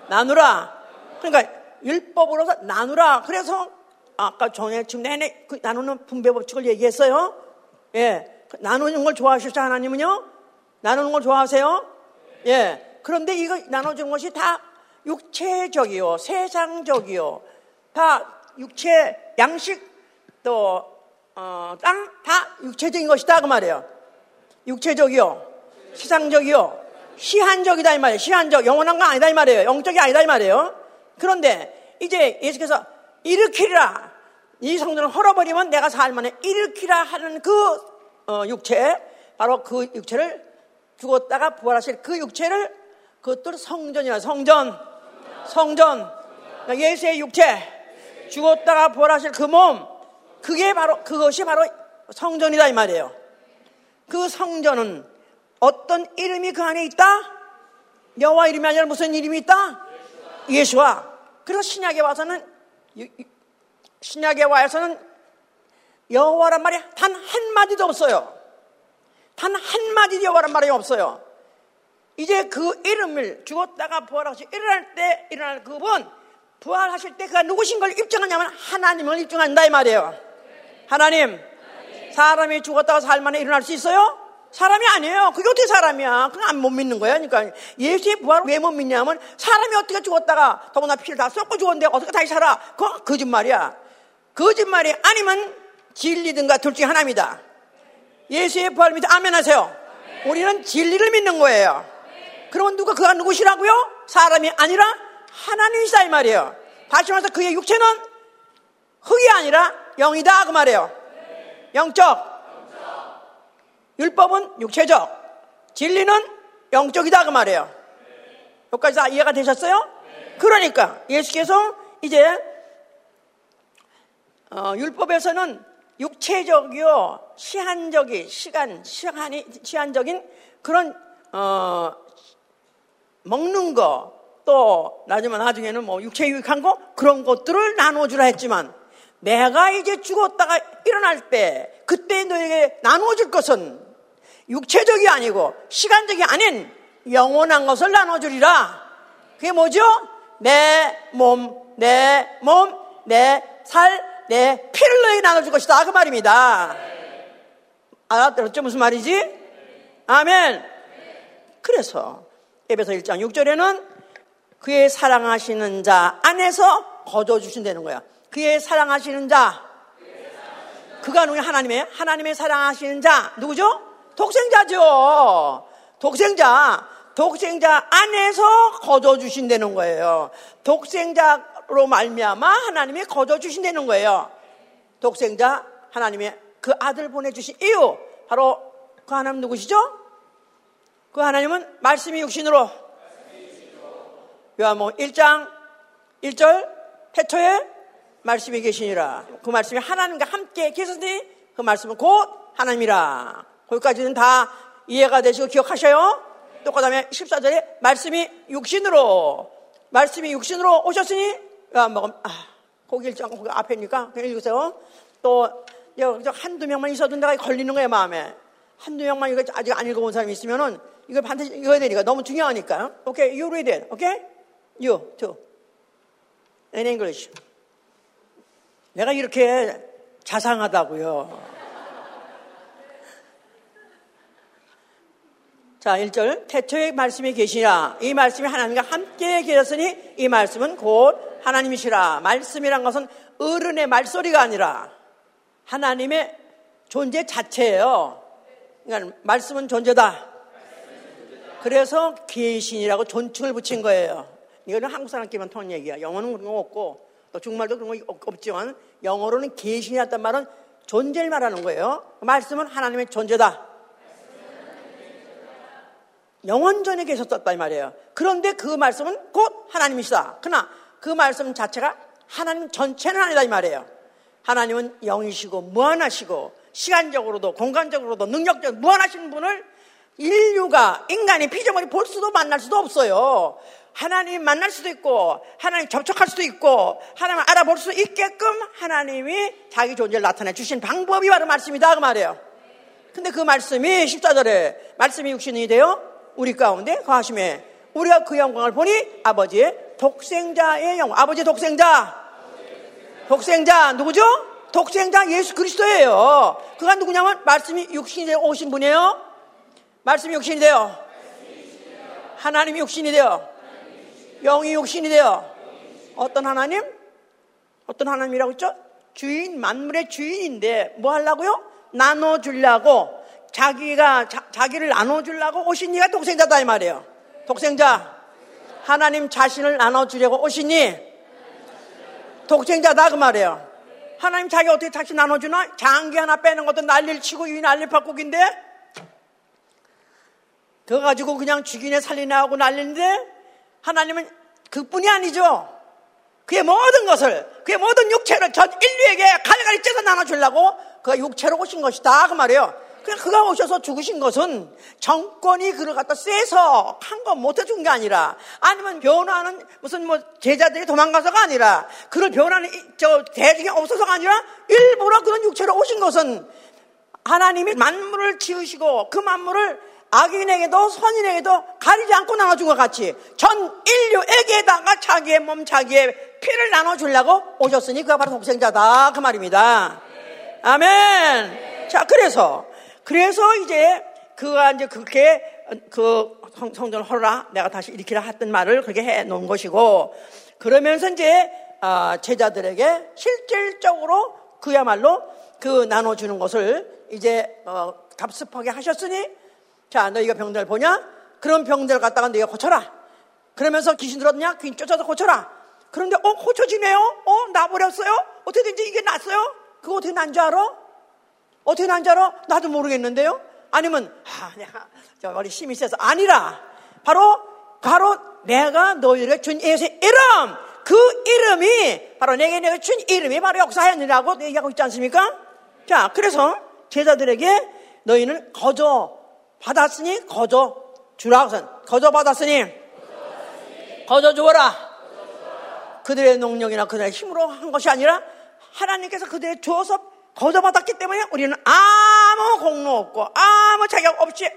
나누라. 그러니까 율법으로서 나누라. 그래서 아까 전에 지금 내내 그 나누는 분배 법칙을 얘기했어요. 예. 그 나누는 걸 좋아하시죠, 하나님은요? 나누는 걸 좋아하세요? 예. 그런데 이거 나눠준 것이 다 육체적이요, 세상적이요, 다 육체, 양식, 또, 어, 땅, 다 육체적인 것이다. 그 말이에요. 육체적이요, 시상적이요, 시한적이다. 이 말이에요. 시한적, 영원한 거 아니다. 이 말이에요. 영적이 아니다. 이 말이에요. 그런데 이제 예수께서 일으키라. 이 성전을 헐어버리면 내가 살만해. 일으키라 하는 그 어, 육체, 바로 그 육체를 죽었다가 부활하실 그 육체를 그것도 성전이야. 성전. 성전. 그러니까 예수의 육체. 죽었다가 부활하실 그 몸. 그게 바로, 그것이 바로 성전이다. 이 말이에요. 그 성전은 어떤 이름이 그 안에 있다? 여호와 이름이 아니라 무슨 이름이 있다? 예수와. 그래서 신약에 와서는 신약에 와서는 여호와란 말이 단 한마디도 없어요. 단 한마디 여호와란 말이 없어요. 이제 그 이름을 죽었다가 부활하시 일어날 때 일어날 그분 부활하실 때 그가 누구신 걸 입증하냐면 하나님을 입증한다 이 말이에요. 하나님, 사람이 죽었다가 살만에 일어날 수 있어요? 사람이 아니에요. 그게 어떻게 사람이야? 그건 안 못 믿는 거야. 그러니까 예수의 부활을 왜못 믿냐면 사람이 어떻게 죽었다가 더구나 피를 다 쏟고 죽었는데 어떻게 다시 살아? 그건 거짓말이야. 거짓말이 아니면 진리든가 둘 중에 하나입니다. 예수의 부활 믿어 아멘 하세요. 우리는 진리를 믿는 거예요. 그러면 누가 그가 누구시라고요? 사람이 아니라 하나님이시다 이 말이에요. 다시 말해서 그의 육체는 흙이 아니라 영이다 그 말이에요. 영적. 율법은 육체적. 진리는 영적이다 그 말이에요. 여기까지 다 이해가 되셨어요? 그러니까 예수께서 이제 어, 율법에서는 육체적이요 시한적이 시간 시한이 시한적인 그런 어, 먹는 거 또 나중에 나중에는 뭐 육체 유익한 거 그런 것들을 나눠주라 했지만 내가 이제 죽었다가 일어날 때 그때 너에게 나눠줄 것은 육체적이 아니고 시간적이 아닌 영원한 것을 나눠주리라. 그게 뭐죠? 내 몸, 내 몸, 내 살, 내 피를 너에게 나눠줄 것이다. 그 말입니다. 알았죠? 무슨 말이지? 아멘. 그래서 에베소 1장 6절에는 그의 사랑하시는 자 안에서 거둬 주신다는 거야. 그의 사랑하시는 자. 그가 누구 하나님의 하나님의 사랑하시는 자 누구죠? 독생자죠. 독생자. 독생자 안에서 거둬 주신다는 거예요. 독생자로 말미암아 하나님이 거둬 주신다는 거예요. 독생자 하나님의 그 아들 보내주신 이유 바로 그 하나님 누구시죠? 그 하나님은 말씀이 육신으로. 요한복음 1장 1절 태초에 말씀이 계시니라. 그 말씀이 하나님과 함께 계셨으니 그 말씀은 곧 하나님이라. 거기까지는 다 이해가 되시고 기억하셔요? 또 그 다음에 14절에 말씀이 육신으로. 말씀이 육신으로 오셨으니 요한복음 아, 거기 1장 거기 앞에니까 그냥 읽으세요. 또 한두 명만 있어도 내가 걸리는 거예요 마음에. 한두 명만 이거 아직 안 읽어본 사람이 있으면은 이걸 반드시 읽어야 되니까 너무 중요하니까. 오케이, you read it. 오케이? You too. In English. 내가 이렇게 자상하다고요. 자, 1절. 태초의 말씀이 계시라. 이 말씀이 하나님과 함께 계셨으니 이 말씀은 곧 하나님이시라. 말씀이란 것은 어른의 말소리가 아니라 하나님의 존재 자체예요. 그러니까 말씀은 존재다. 그래서 계신이라고 존칭을 붙인 거예요. 이거는 한국 사람끼리만 통한 얘기야. 영어는 그런 거 없고 또 중말도 그런 거 없지만 영어로는 계신이었단 말은 존재를 말하는 거예요. 말씀은 하나님의 존재다. 영원 전에 계셨었다 이 말이에요. 그런데 그 말씀은 곧 하나님이시다. 그러나 그 말씀 자체가 하나님 전체는 아니다 이 말이에요. 하나님은 영이시고 무한하시고 시간적으로도 공간적으로도 능력적 무한하신 분을 인류가 인간이 피조물이 볼 수도 만날 수도 없어요. 하나님 만날 수도 있고 하나님 접촉할 수도 있고 하나님을 알아볼 수 있게끔 하나님이 자기 존재를 나타내 주신 방법이 바로 말씀이다 그 말이에요. 근데 그 말씀이 14절에 말씀이 육신이 되어 우리 가운데 거하심에 우리가 그 영광을 보니 아버지의 독생자의 영광. 아버지 독생자. 독생자 누구죠? 독생자 예수 그리스도예요. 그가 누구냐면 말씀이 육신이 되어 오신 분이에요. 말씀이 육신이 되어 하나님이 육신이 되어 영이 육신이 되어 어떤 하나님? 어떤 하나님이라고 했죠? 주인, 만물의 주인인데 뭐 하려고요? 나눠주려고 자기가 자, 기를 나눠주려고 오신 이가 독생자다 이 말이에요. 독생자 하나님 자신을 나눠주려고 오시니 독생자다 그 말이에요. 하나님 자기 어떻게 자신 나눠주나? 장기 하나 빼는 것도 난리를 치고 이 난리 바꾸기인데 그거 가지고 그냥 죽이네 살리네 하고 난리인데 하나님은 그뿐이 아니죠. 그의 모든 것을 그의 모든 육체를 전 인류에게 갈갈이 째서 나눠주려고 그가 육체로 오신 것이다 그 말이에요. 그냥 그가 오셔서 죽으신 것은 정권이 그를 갖다 쎄서 한 건 못해 준 게 아니라 아니면 변화하는 무슨 뭐 제자들이 도망가서가 아니라 그를 변화하는 저 대중이 없어서가 아니라 일부러 그런 육체로 오신 것은 하나님이 만물을 지으시고 그 만물을 악인에게도 선인에게도 가리지 않고 나눠준 것 같이 전 인류에게다가 자기의 몸, 자기의 피를 나눠주려고 오셨으니 그가 바로 독생자다. 그 말입니다. 아멘. 자, 그래서 그래서 이제 그가 이제 그렇게 그 성전을 헐라 내가 다시 일으키라 했던 말을 그렇게 해 놓은 것이고 그러면서 이제 아, 제자들에게 실질적으로 그야말로 그 나눠주는 것을 이제 어, 답습하게 하셨으니 자 너희가 병들 보냐? 그런 병들 갖다가 너희가 고쳐라. 그러면서 귀신 들었냐? 귀신 쫓아서 고쳐라. 그런데 어 고쳐지네요? 어 나버렸어요? 어떻게든지 이게 났어요? 그거 어떻게 난 줄 알아? 어떻게 난 줄 알아? 나도 모르겠는데요? 아니면, 아, 내가, 저 머리 힘이 세서. 아니라, 바로, 바로 내가 너희에게 준 예수의 이름! 그 이름이, 바로 내게 내가 준 이름이 바로 역사하였느라고 얘기하고 있지 않습니까? 자, 그래서 제자들에게 너희는 거저 받았으니 거저 주라. 거저 받았으니 거저 주어라. 그들의 능력이나 그들의 힘으로 한 것이 아니라 하나님께서 그들의 주어서 거저 받았기 때문에 우리는 아무 공로 없고 아무 자격 없이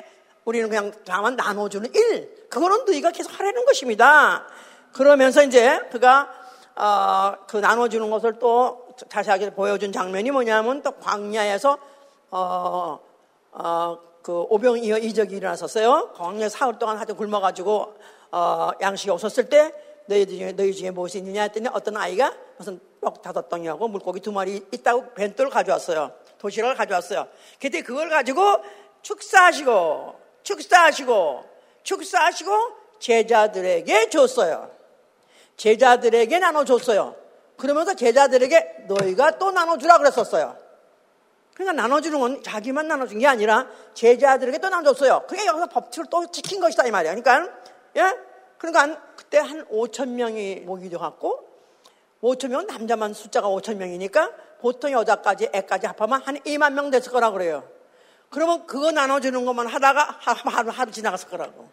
우리는 그냥 다만 나눠주는 일. 그거는 너희가 계속 하라는 것입니다. 그러면서 이제 그가 어, 그 나눠주는 것을 또 자세하게 보여준 장면이 뭐냐면 또 광야에서 어, 어, 그 오병이어 이적이 일어났었어요. 광야 사흘 동안 하도 굶어가지고 어, 양식이 없었을 때 너희 중에 너희 중에 무엇이 있느냐 했더니 어떤 아이가 무슨 떡 다섯 덩이하고 물고기 두 마리 있다고 벤또를 가져왔어요. 도시락을 가져왔어요. 그때 그걸 가지고 축사하시고 축사하시고 축사하시고 제자들에게 줬어요. 제자들에게 나눠줬어요. 그러면서 제자들에게 너희가 또 나눠주라 그랬었어요. 그러니까 나눠주는 건 자기만 나눠준 게 아니라 제자들에게 또 나눠줬어요. 그게 여기서 법칙을 또 지킨 것이다 이 말이야. 그러니까 예? 그러니까 그때 한 5천 명이 모기도 갖고 5천 명은 남자만 숫자가 5천 명이니까 보통 여자까지 애까지 합하면 한 2만 명 됐을 거라 그래요. 그러면 그거 나눠주는 것만 하다가 하루, 하루 지나갔을 거라고.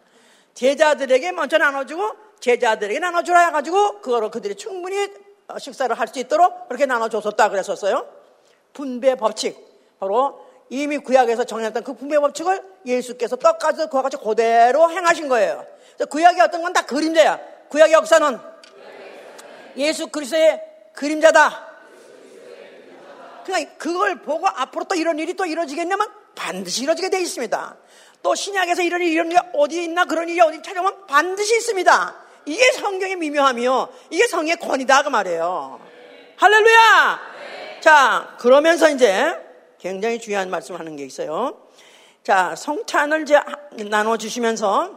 제자들에게 먼저 나눠주고 제자들에게 나눠주라 해가지고 그거로 그들이 충분히 식사를 할 수 있도록 그렇게 나눠줬었다 그랬었어요. 분배 법칙. 바로 이미 구약에서 정해놨던 그 분배 법칙을 예수께서 떡까지 그와 같이 그대로 행하신 거예요. 구약의 어떤 건 다 그림자야. 구약의 역사는 예수 그리스도의 그림자다. 그러니까 그걸 보고 앞으로 또 이런 일이 또 이루어지겠냐면 반드시 이루어지게 되어 있습니다. 또 신약에서 이런 일이 이런 일이 어디에 있나 그런 일이 어디 찾아오면 반드시 있습니다. 이게 성경의 미묘함이요. 이게 성의 권이다 그 말이에요. 할렐루야! 자, 그러면서 이제 굉장히 중요한 말씀을 하는 게 있어요. 자, 성찬을 나눠주시면서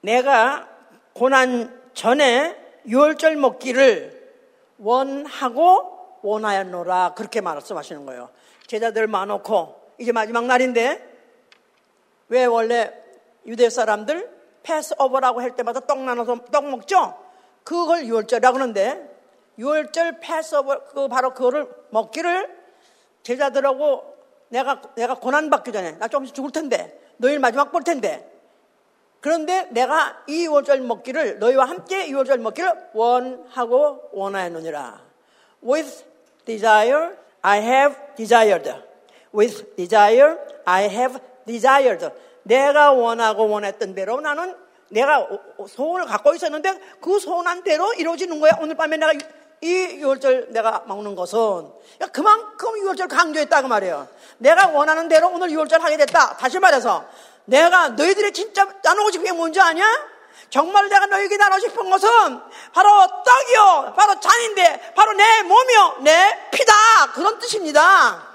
내가 고난 전에 유월절 먹기를 원하고 원하였노라 그렇게 말씀하시는 거예요. 제자들 많놓고 이제 마지막 날인데 왜 원래 유대 사람들 패스오버라고 할 때마다 떡 나눠서 떡 먹죠? 그걸 유월절이라고 하는데 유월절 패스오버 그 바로 그거를 먹기를 제자들하고 내가 내가 고난 받기 전에 나 조금씩 죽을 텐데 너희 마지막 볼 텐데 그런데 내가 이 월절 먹기를 너희와 함께 이 월절 먹기를 원하고 원하였느니라. With desire I have desired. with desire I have desired. 내가 원하고 원했던 대로 나는 내가 소원을 갖고 있었는데 그 소원한 대로 이루어지는 거야. 오늘 밤에 내가 이 6월절 내가 먹는 것은 그러니까 그만큼 6월절 강조했다고 말이에요. 내가 원하는 대로 오늘 6월절 하게 됐다. 다시 말해서 내가 너희들이 진짜 나누고 싶은 게 뭔지 아냐? 정말 내가 너에게 나누고 싶은 것은 바로 떡이요, 바로 잔인데, 바로 내 몸이요, 내 피다. 그런 뜻입니다.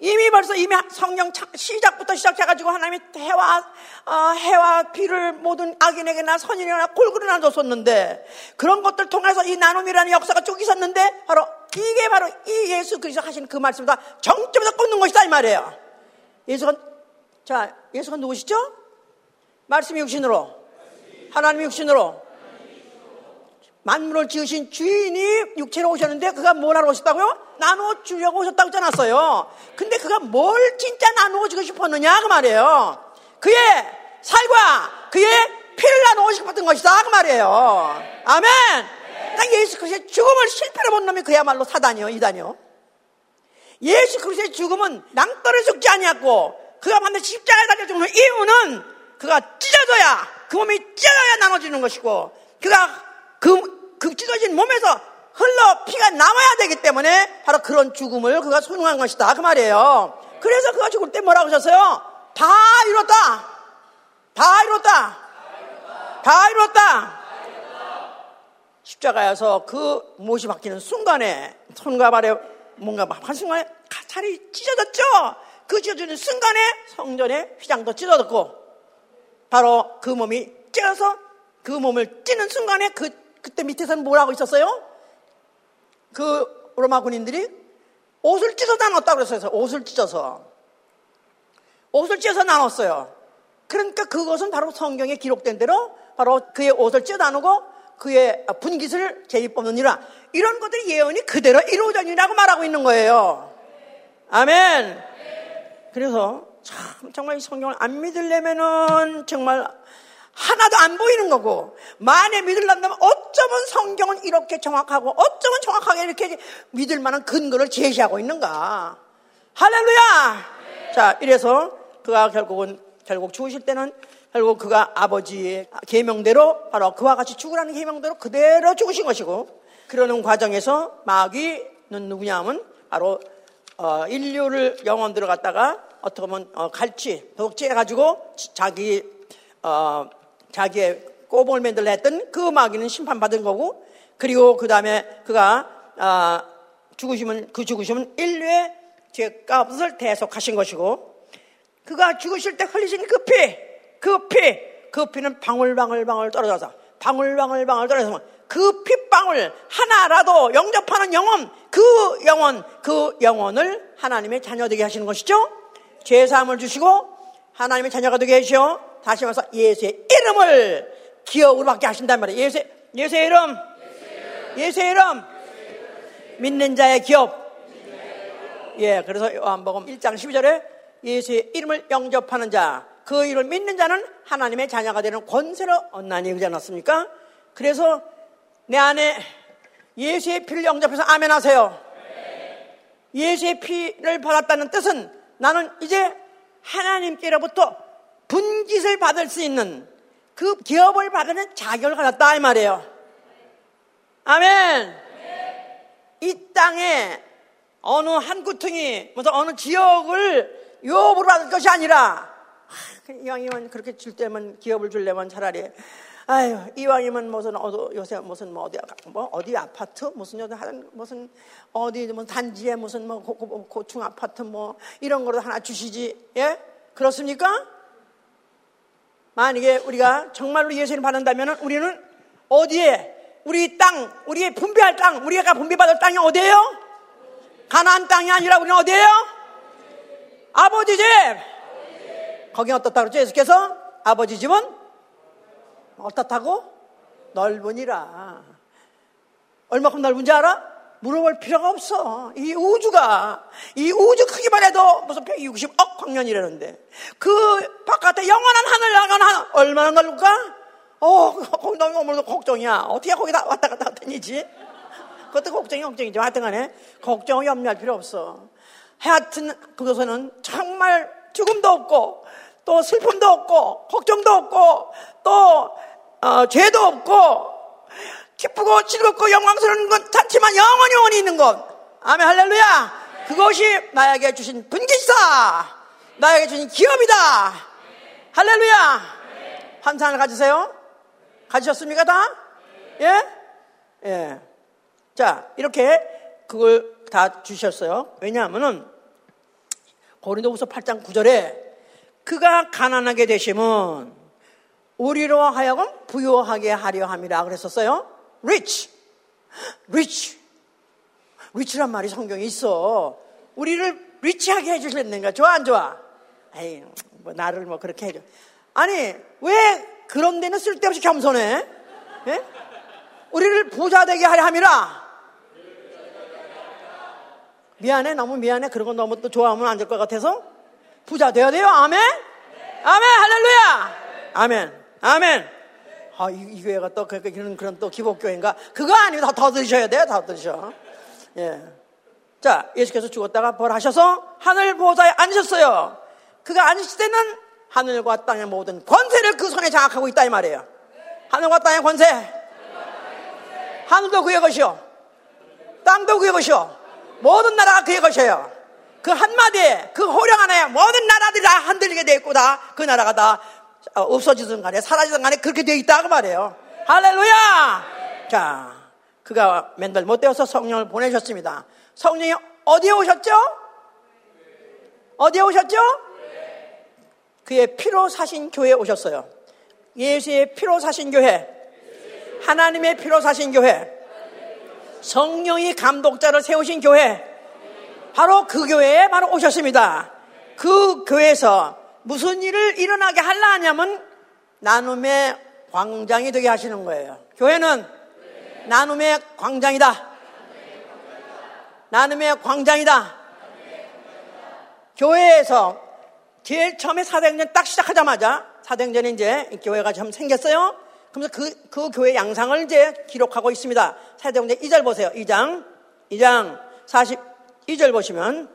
이미 벌써 이미 성령 시작부터 시작해가지고 하나님이 해와 어, 해와 비를 모든 악인에게나 선인에게나 골고루 나눠줬었는데 그런 것들 통해서 이 나눔이라는 역사가 쭉 있었는데 바로 이게 바로 이 예수 그리스도 하신 그 말씀보다 정점에서 꽂는 것이다 이 말이에요. 예수가 자 예수가 누구시죠? 말씀이 육신으로 하나님 육신으로 만물을 지으신 주인이 육체로 오셨는데 그가 뭘 하러 오셨다고요? 나누어 주려고 오셨다고 했지 않았어요. 근데 그가 뭘 진짜 나누어 주고 싶었느냐 그 말이에요. 그의 살과 그의 피를 나누고 싶었던 것이다 그 말이에요. 아멘. 그러니까 예수 그리스도의 죽음을 실패로 본 놈이 그야말로 사단이요 이단이요. 예수 그리스도의 죽음은 낭떠러 죽지 아니었고 그가 반드시 십자가에 달려 죽는 이유는 그가 찢어져야 그 몸이 찢어져야 나눠지는 것이고 그가 그 그 찢어진 몸에서 흘러 피가 남아야 되기 때문에 바로 그런 죽음을 그가 소용한 것이다. 그 말이에요. 그래서 그가 죽을 때 뭐라고 하셨어요? 다 이뤘다. 다 이뤘다. 다 이뤘다. 십자가에서 그 못이 박히는 순간에 손과 발에 뭔가 한 순간에 가찰이 찢어졌죠? 그 찢어지는 순간에 성전의 휘장도 찢어졌고 바로 그 몸이 찢어서 그 몸을 찌는 순간에 그, 그때 밑에서는 뭐라고 있었어요? 그 로마 군인들이 옷을 찢어 나눴다고 그랬어요. 옷을 찢어서. 옷을 찢어서 나눴어요. 그러니까 그것은 바로 성경에 기록된 대로 바로 그의 옷을 찢어 나누고 그의 분깃을 제입 뽑느니라. 이런 것들이 예언이 그대로 이루어졌니라고 말하고 있는 거예요. 아멘. 그래서 참 정말 이 성경을 안 믿으려면은 정말 하나도 안 보이는 거고 만에 믿을란다면 어쩌면 성경은 이렇게 정확하고 어쩌면 정확하게 이렇게 믿을 만한 근거를 제시하고 있는가? 할렐루야! 자 이래서 그가 결국은 결국 죽으실 때는 결국 그가 아버지의 계명대로 바로 그와 같이 죽으라는 계명대로 그대로 죽으신 것이고 그러는 과정에서 마귀는 누구냐 하면 바로 어, 인류를 영원 들어갔다가 어떻게 보면 어, 갈치 독재해가지고 자기 어, 자기의 만들려 했던 그 마귀는 심판받은 거고 그리고 그 다음에 그가 아, 죽으시면 그 죽으시면 인류의 죄값을 대속하신 것이고 그가 죽으실 때 흘리신 그 피, 그 피, 그 피는 방울방울방울 떨어져서 방울방울방울 떨어져서 그 핏방울 하나라도 영접하는 영혼, 그 영혼, 그 영혼을 하나님의 자녀 되게 하시는 것이죠. 죄사함을 주시고 하나님의 자녀가 되게 해주시오. 다시 말해서 예수의 이름을 기억으로 받게 하신단 말이에요. 예수, 예수의 이름. 예수의 이름. 믿는 자의 기업. 예, 그래서 요한복음 1장 12절에 예수의 이름을 영접하는 자, 그 이름을 믿는 자는 하나님의 자녀가 되는 권세를 얻나니 그지 않았습니까? 그래서 내 안에 예수의 피를 영접해서 아멘 하세요. 예수의 피를 받았다는 뜻은 나는 이제 하나님께로부터 분깃을 받을 수 있는 그 기업을 받는 자격을 가졌다 이 말이에요. 아멘. 이 땅에 어느 한 구퉁이 무슨 어느 지역을 유업으로 받을 것이 아니라 아, 이왕이면 그렇게 줄 때면 기업을 줄려면 차라리 아유 이왕이면 무슨 어디 요새 무슨 뭐 어디 뭐 어디 아파트 무슨 여기 하는 무슨 어디 뭐 단지에 무슨 뭐 고, 고, 고층 아파트 뭐 이런 거로 하나 주시지 예 그렇습니까? 만약에 우리가 정말로 예수를 받는다면 우리는 어디에 우리 땅, 우리의 분배할 땅, 우리가 분배받을 땅이 어디예요? 가나안 땅이 아니라 우리는 어디예요? 아버지 집. 거기 어떻다 그랬죠? 예수께서 아버지 집은 어떻다고? 넓으니라. 얼마큼 넓은지 알아? 물어볼 필요가 없어. 이 우주가, 이 우주 크기만 해도 무슨 160억 광년이라는데, 그 바깥에 영원한 하늘 하늘, 얼마나 넓을까? 어, 거기 너무 걱정이야. 어떻게 거기다 왔다 갔다 다니지? 그것도 걱정이 걱정이죠. 하여튼 간에 걱정 염려할 필요 없어. 하여튼 그것은 정말 죽음도 없고 또 슬픔도 없고 걱정도 없고 또 어, 죄도 없고 기쁘고 즐겁고 영광스러운 건 않지만 영원히 영원히 있는 것. 아멘 할렐루야. 그것이 나에게 주신 분기사, 나에게 주신 기업이다. 할렐루야. 환상을 가지세요? 가지셨습니까 다? 예? 예. 자 이렇게 그걸 다 주셨어요. 왜냐하면은 고린도후서 8장 9절에 그가 가난하게 되시면 우리로 하여금 부유하게 하려 함이라 그랬었어요. Rich. rich. rich란 말이 성경에 있어. 우리를 리치하게 해주실랬는가? 좋아, 안 좋아? 에이, 뭐, 나를 뭐 그렇게 해줘. 아니, 왜 그런 데는 쓸데없이 겸손해? 예? 우리를 부자 되게 하려 함이라. 미안해, 너무 미안해. 그런 거 너무 또 좋아하면 안 될 것 같아서. 부자 되어야 돼요. 아멘? 아멘, 할렐루야! 아멘, 아멘. 아, 이, 이 교회가 또 그, 그, 그런, 그런 또 기복교회인가? 그거 아니면 더, 더 들으셔야 돼요. 더 들으셔. 예. 자, 예수께서 죽었다가 벌하셔서 하늘 보좌에 앉으셨어요. 그가 앉으실 때는 하늘과 땅의 모든 권세를 그 손에 장악하고 있다 이 말이에요. 하늘과 땅의 권세. 하늘도 그의 것이요. 땅도 그의 것이요. 모든 나라가 그의 것이에요. 그 한마디에 그 호령 안에 모든 나라들이 다 흔들리게 되어 있고 다 그 나라가 다 어, 없어지든 간에 사라지든 간에 그렇게 되어 있다 그 말이에요. 할렐루야! 자, 그가 맨날 못 되어서 성령을 보내셨습니다. 성령이 어디에 오셨죠? 어디에 오셨죠? 그의 피로 사신 교회에 오셨어요. 예수의 피로 사신 교회. 하나님의 피로 사신 교회. 성령이 감독자를 세우신 교회. 바로 그 교회에 바로 오셨습니다. 그 교회에서 무슨 일을 일어나게 하려 하냐면 나눔의 광장이 되게 하시는 거예요. 교회는 나눔의 광장이다. 나눔의 광장이다. 교회에서 제일 처음에 사도행전 딱 시작하자마자 사도행전에 이제 교회가 좀 생겼어요. 그러면서 그, 그 교회 양상을 이제 기록하고 있습니다. 사도행전 2절 보세요. 2장, 2장 42절 보시면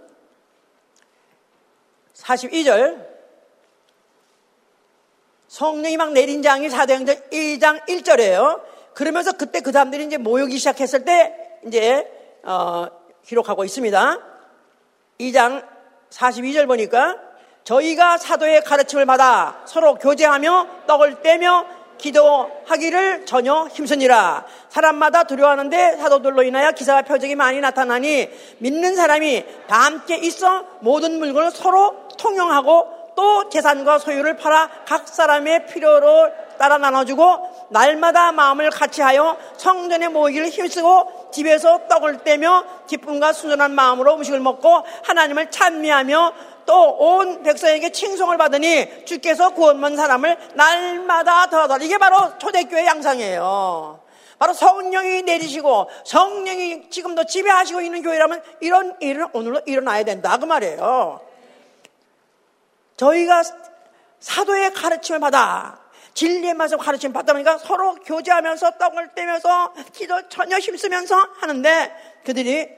42절 성령이 막 내린 장이 사도행전 1장 1절이에요. 그러면서 그때 그 사람들이 이제 모이기 시작했을 때 이제 어, 기록하고 있습니다. 2장 42절 보니까 저희가 사도의 가르침을 받아 서로 교제하며 떡을 떼며 기도하기를 전혀 힘쓰니라. 사람마다 두려워하는데 사도들로 인하여 기사와 표적이 많이 나타나니 믿는 사람이 다 함께 있어 모든 물건을 서로 통용하고 또 재산과 소유를 팔아 각 사람의 필요로 따라 나눠주고 날마다 마음을 같이하여 성전에 모이기를 힘쓰고 집에서 떡을 떼며 기쁨과 순전한 마음으로 음식을 먹고 하나님을 찬미하며 또 온 백성에게 칭송을 받으니 주께서 구원만 사람을 날마다 더하더 이게 바로 초대교회 양상이에요. 바로 성령이 내리시고 성령이 지금도 지배하시고 있는 교회라면 이런 일은 오늘로 일어나야 된다 그 말이에요. 저희가 사도의 가르침을 받아 진리의 말씀 가르침 받다 보니까 서로 교제하면서 떡을 떼면서 기도 전혀 힘쓰면서 하는데 그들이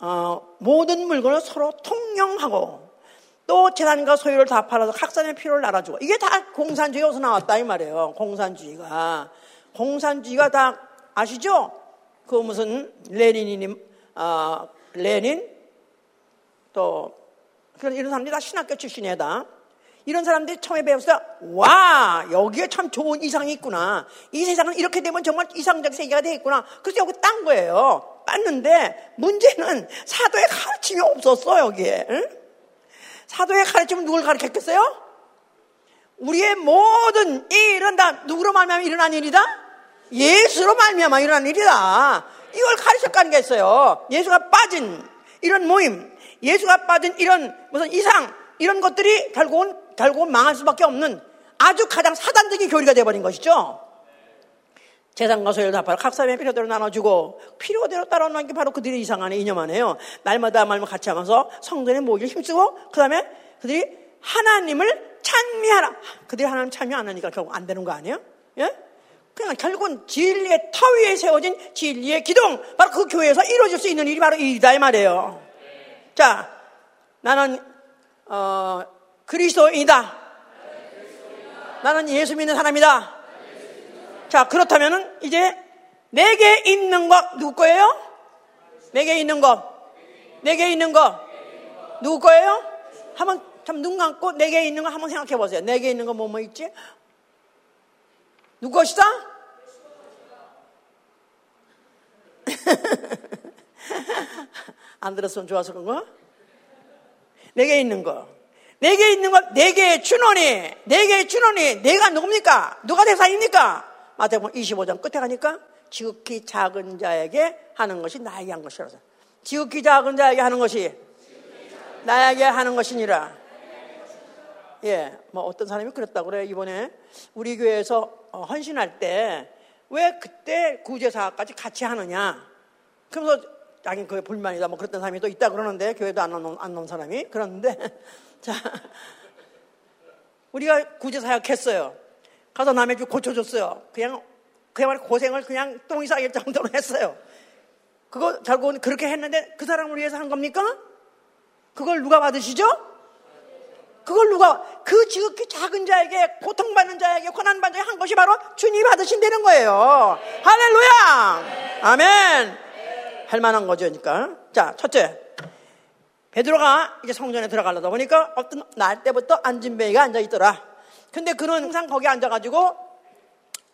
어, 모든 물건을 서로 통용하고 또 재산과 소유를 다 팔아서 각산의 필요를 나눠주고 이게 다 공산주의에서 나왔다 이 말이에요. 공산주의가 공산주의가 다 아시죠? 그 무슨 레닌이님, 어, 레닌 또 이런 사람들이 다 신학교 출신이야 다. 이런 사람들이 처음에 배웠을 때, 와, 여기에 참 좋은 이상이 있구나. 이 세상은 이렇게 되면 정말 이상적 세계가 되겠구나. 그래서 여기 딴 거예요. 땄는데, 문제는 사도의 가르침이 없었어, 여기에. 응? 사도의 가르침은 누굴 가르쳤겠어요? 우리의 모든 이 일은 다 누구로 말미암아 일어난 일이다? 예수로 말미암아 일어난 일이다. 이걸 가르쳤다는 게 있어요. 예수가 빠진 이런 모임, 예수가 빠진 이런 무슨 이상, 이런 것들이 결국은 결국은 망할 수밖에 없는 아주 가장 사단적인 교리가 되어버린 것이죠. 재산과 소유를 다 바로 각사의 필요대로 나눠주고 필요대로 따라오는 게 바로 그들의 이상 안에 이념 안에요. 날마다 말만 같이 하면서 성전에 모기를 힘쓰고 그 다음에 그들이 하나님을 찬미하라. 그들이 하나님 찬미 안 하니까 결국 안 되는 거 아니에요? 예? 그냥 결국은 진리의 터 위에 세워진 진리의 기둥, 바로 그 교회에서 이루어질 수 있는 일이 바로 이다 이 말이에요. 자, 나는 어, 그리스도이다. 나는 예수 믿는 사람이다. 자, 그렇다면은 이제 내게 있는 것 누구 거예요? 내게 있는 것. 내게 있는 것. 누구 거예요? 한번 참 눈 감고 내게 있는 거 한번 생각해 보세요. 내게 있는 거 뭐뭐 있지? 누구 것이다? (laughs) 안 들었으면 좋아서 그런 거? 내게 있는 거. 내게 있는 것, 내게 준원이, 내게 준원이, 내가 누굽니까? 누가 대상입니까? 마태복음 25장 끝에 가니까 지극히 작은 자에게 하는 것이 나에게 한 것이라서. 지극히 작은 자에게 하는 것이 나에게 하는 것이니라. 예, 뭐 어떤 사람이 그랬다고 그래. 이번에 우리 교회에서 어, 헌신할 때 왜 그때 구제사까지 같이 하느냐. 그러면서 자기 그 불만이다 뭐 그랬던 사람이 또 있다 그러는데 교회도 안 넣은, 안 넣은 사람이 그러는데 (laughs) 자 우리가 구제 사역 했어요. 가서 남의 집 고쳐줬어요. 그냥 그야말로 고생을 그냥 똥이 싸일 정도로 했어요. 그거 결국은 그렇게 했는데 그 사람을 위해서 한 겁니까? 그걸 누가 받으시죠? 그걸 누가 그 지극히 작은 자에게 고통받는 자에게 고난받는 자에게 한 것이 바로 주님이 받으신다는 거예요. 할렐루야! 아멘! 할 만한 거죠, 그러니까. 자, 첫째. 베드로가 이제 성전에 들어가려다 보니까 어떤 날 때부터 앉은배가 앉아 있더라. 근데 그는 항상 거기 앉아가지고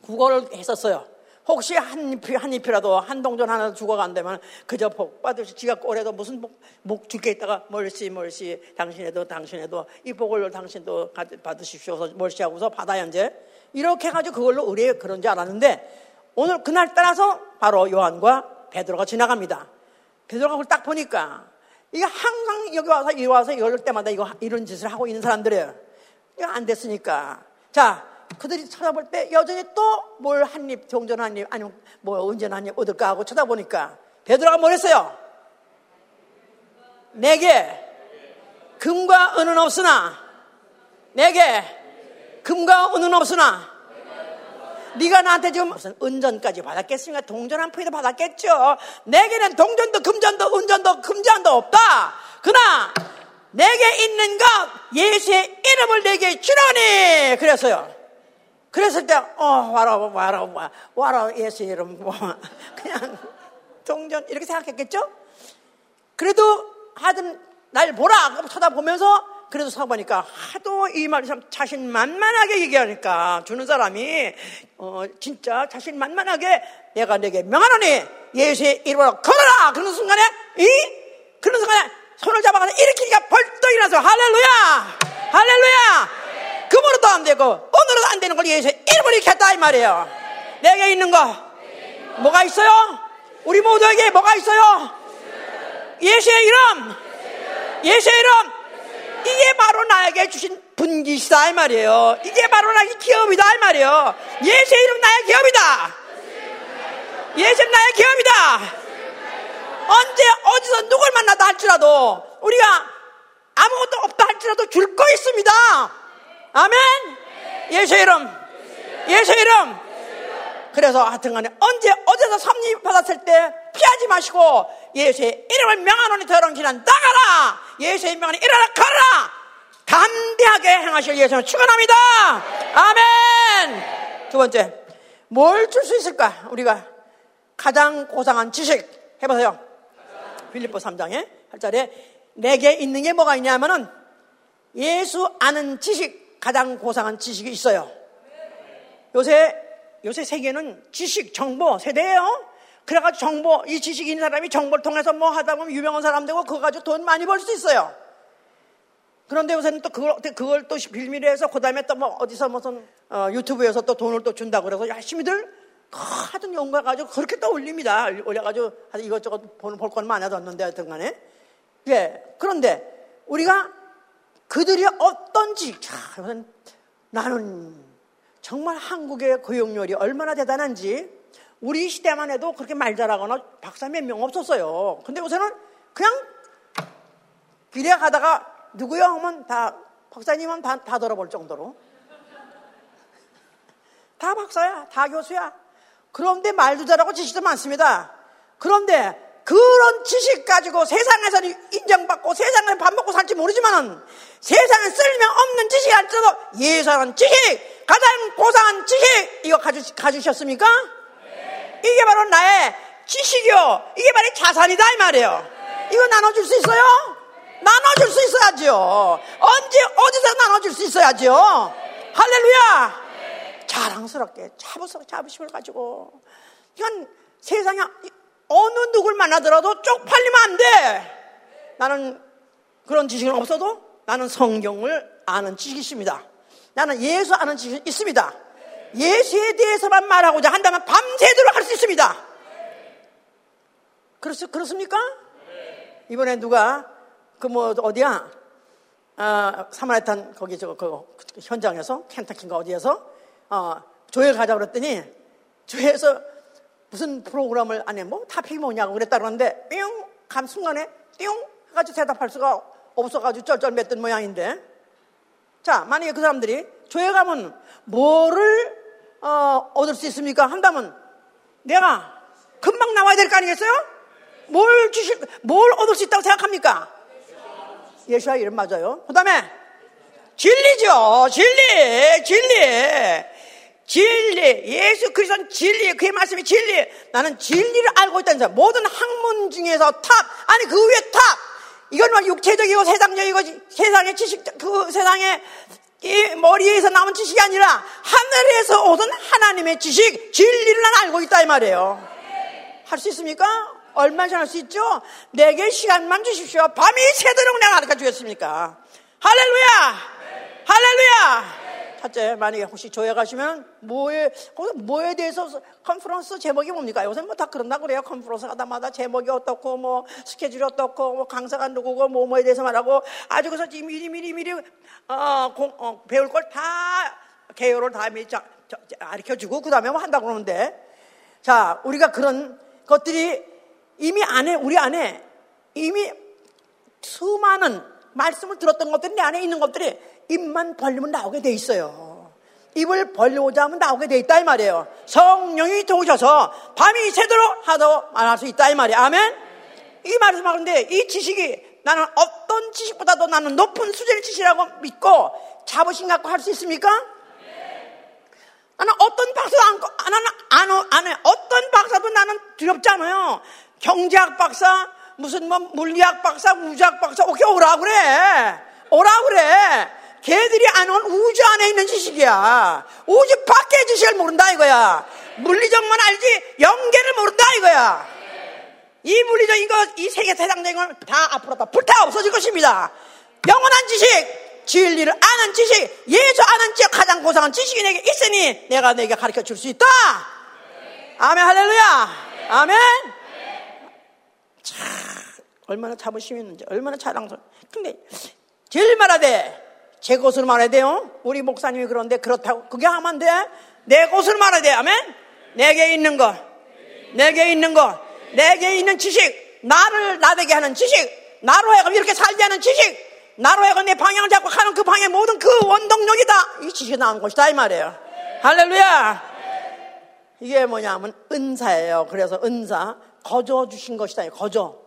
국어를 했었어요. 혹시 한 한 잎이라도 한 동전 하나 되면 그저 복 받으시, 지가 올해도 무슨 복, 목 죽게 있다가 멀시, 멀시, 당신에도, 당신에도 이 복을 당신도 받으십시오. 멀시하고서 받아야 이제. 이렇게 해가지고 그걸로 의뢰 그런 줄 알았는데 오늘 그날 따라서 바로 요한과 베드로가 지나갑니다. 베드로가 그걸 딱 보니까 이게 항상 여기 와서 이 와서 이럴 때마다 이거 이런 짓을 하고 있는 사람들이에요. 이거 안 됐으니까. 자, 그들이 쳐다볼 때 여전히 또 뭘 한 입, 종전 한 입, 아니면 뭐 은전 한입 얻을까 하고 쳐다보니까 베드로가 뭘 했어요? 내게 금과 은은 없으나 내게 금과 은은 없으나 네가 나한테 지금 무슨 은전까지 받았겠습니까? 동전 한 푼이도 받았겠죠. 내게는 동전도 금전도 은전도 금전도 없다. 그러나 내게 있는 것 예수의 이름을 내게 주라니 그랬어요. 그랬을 때, 어, 와라, 와라, 와라, 와라, 예수 이름, 뭐, 그냥, 동전, 이렇게 생각했겠죠? 그래도 하여튼, 날 보라! 쳐다보면서, 그래도 사보니까 하도 이 말이 참 자신만만하게 얘기하니까 주는 사람이, 어, 진짜 자신만만하게 내가 내게 명하노니 예수의 이름으로 걸어라! 그런 순간에, 이? 그런 순간에 손을 잡아가서 일으키니까 벌떡 일어나서 할렐루야! 할렐루야! 그번에도 안 되고 오늘은 안 되는 걸 예수의 이름으로 일으켰다 이 말이에요. 내게 있는 거 뭐가 있어요? 우리 모두에게 뭐가 있어요? 예수의 이름 예수의 이름 이게 바로 나에게 주신 분기시다 이 말이에요. 이게 바로 나의 기업이다 이 말이에요. 예수의 이름 나의 기업이다. 예수 나의 기업이다. 언제 어디서 누굴 만나다 할지라도 우리가 아무것도 없다 할지라도 줄 거 있습니다. 아멘? 예수 이름. 예수 이름. 그래서 하여튼 간에 언제 어디서 섭리 받았을 때 피하지 마시고 예수의 이름을 명하노니 더러운 길은 나가라. 예수의 명하니 일어나 가라. 담대하게 행하실 예수를 축원합니다. 아멘. 두 번째. 뭘 줄 수 있을까? 우리가 가장 고상한 지식 해보세요. 빌립보 3장에 8절에 내게 있는 게 뭐가 있냐면은 예수 아는 지식 가장 고상한 지식이 있어요. 요새, 요새 세계는 지식, 정보 세대예요. 그래가지고 정보, 이 있는 사람이 정보를 통해서 뭐 하다 보면 유명한 사람 되고 그거 가지고 돈 많이 벌 수 있어요. 그런데 요새는 또 그걸, 그걸 또 빌미로 해서 그 다음에 또 뭐 어디서 무슨 어, 유튜브에서 또 돈을 또 준다고 그래서 열심히들 하든 연구해 가지고 그렇게 또 올립니다. 올려가지고 이것저것 볼, 볼 건 많이 뒀는데 하여튼 간에. 예. 그런데 우리가 그들이 어떤지, 자, 나는 정말 한국의 고용률이 얼마나 대단한지 우리 시대만 해도 그렇게 말 잘하거나 박사 몇 명 없었어요. 근데 요새는 그냥 길에 가다가 누구요 하면 다 박사님은 다, 다 돌아볼 정도로 다 박사야. 다 교수야. 그런데 말도 잘하고 지식도 많습니다. 그런데 그런 지식 가지고 세상에서는 인정받고 세상을 밥 먹고 살지 모르지만 세상에 쓸모없는 지식이 할지라도 예사한 지식, 가장 고상한 지식 이거 가주, 가주셨습니까? 네. 이게 바로 나의 지식이요. 이게 바로 자산이다 이 말이에요. 이거 나눠줄 수 있어요? 나눠줄 수 있어야죠. 언제 어디서 나눠줄 수 있어야죠. 할렐루야. 자랑스럽게 자부스럽게 자부심을 가지고 이건 세상에 어느 누굴 만나더라도 쪽팔리면 안 돼. 나는 그런 지식은 없어도 나는 성경을 아는 지식이 있습니다. 나는 예수 아는 지식이 있습니다. 예수에 대해서만 말하고자 한다면 밤새도록 할 수 있습니다. 그렇, 그렇습니까? 이번에 누가 그 뭐 어디야? 아, 사마리탄 거기 저 그 현장에서 켄타키인가 어디에서 어, 조회 가자 그랬더니 조회에서 무슨 프로그램을 안에 뭐 타픽이 뭐냐고 그랬다 그러는데 뿅 감 순간에 띵 해가지고 대답할 수가 없어가지고 쩔쩔맸던 모양인데 자 만약에 그 사람들이 교회 가면 뭐를 어, 얻을 수 있습니까? 한다면 내가 금방 나와야 될 거 아니겠어요? 뭘 주실 뭘 얻을 수 있다고 생각합니까? 예수와 이름 맞아요. 그 다음에 진리죠. 진리, 진리. 진리, 예수 그리스도는 진리, 그의 말씀이 진리. 나는 진리를 알고 있다는 사람. 모든 학문 중에서 top, 아니 그 위에 top. 이건 뭐 육체적이고 세상적이고 세상의 지식, 그 세상의 이 머리에서 나온 지식이 아니라 하늘에서 오던 하나님의 지식, 진리를 난 알고 있다 이 말이에요. 할 수 있습니까? 얼마 전할 수 있죠? 내게 시간만 주십시오. 밤이 새도록 내가 가르쳐 주겠습니까? 할렐루야! 할렐루야! 첫째, 만약에 혹시 조회 가시면 뭐에, 뭐에 대해서 컨퍼런스 제목이 뭡니까? 요새 뭐 다 그런다 그래요. 컨퍼런스 하다마다 제목이 어떻고, 뭐 스케줄이 어떻고, 뭐 강사가 누구고, 뭐 뭐에 대해서 말하고 아주 그래서 미리 미리 미리, 어, 공, 어, 배울 걸 다, 개요를 다 미리 가르쳐 주고, 그 다음에 뭐 한다고 그러는데, 자, 우리가 그런 것들이 이미 안에, 우리 안에 이미 수많은 말씀을 들었던 것들이 내 안에 있는 것들이 입만 벌리면 나오게 돼 있어요. 입을 벌리고자 하면 나오게 돼 있다 이 말이에요. 성령이 도우셔서 밤이 새도록 하도 말할 수 있다 이 말이에요. 아멘? 이 말씀 하는데 이 지식이 나는 어떤 지식보다도 나는 높은 수준의 지식이라고 믿고 자부심 갖고 할 수 있습니까? 나는 어떤 박사도 안, 나는 안, 안 해. 어떤 박사도 나는 두렵지 않아요. 경제학 박사, 무슨 뭐 물리학 박사, 우주학 박사, 오케이 오라 그래. 오라 그래. 걔들이 아는 우주 안에 있는 지식이야. 우주 밖의 지식을 모른다 이거야. 물리적만 알지 연계를 모른다 이거야. 이 물리적인 것, 이 세계 세상적인 걸다 앞으로 다 불타 없어질 것입니다. 영원한 지식, 진리를 아는 지식, 예수 아는 지식, 가장 고상한 지식이 내게 있으니 내가 내게 가르쳐 줄 수 있다. 아멘, 할렐루야. 아멘. 참, 얼마나 자부심이 있는지, 얼마나 자랑스러워. 근데, 제일 말하되, 제 것으로 말해야 돼요. 우리 목사님이 그런데 그렇다고, 그게 하면 안 돼. 내 것으로 말해야 돼. 아멘? 내게 있는 거, 내게 있는 거, 내게 있는 지식, 나를 나되게 하는 지식, 나로 하여금 이렇게 살게 하는 지식, 나로 하여금 내 방향을 잡고 가는 그 방향 모든 그 원동력이다. 이 지식이 나온 것이다. 이 말이에요. 할렐루야! 이게 뭐냐면 은사예요. 그래서 은사, 거저 주신 것이다. 거저.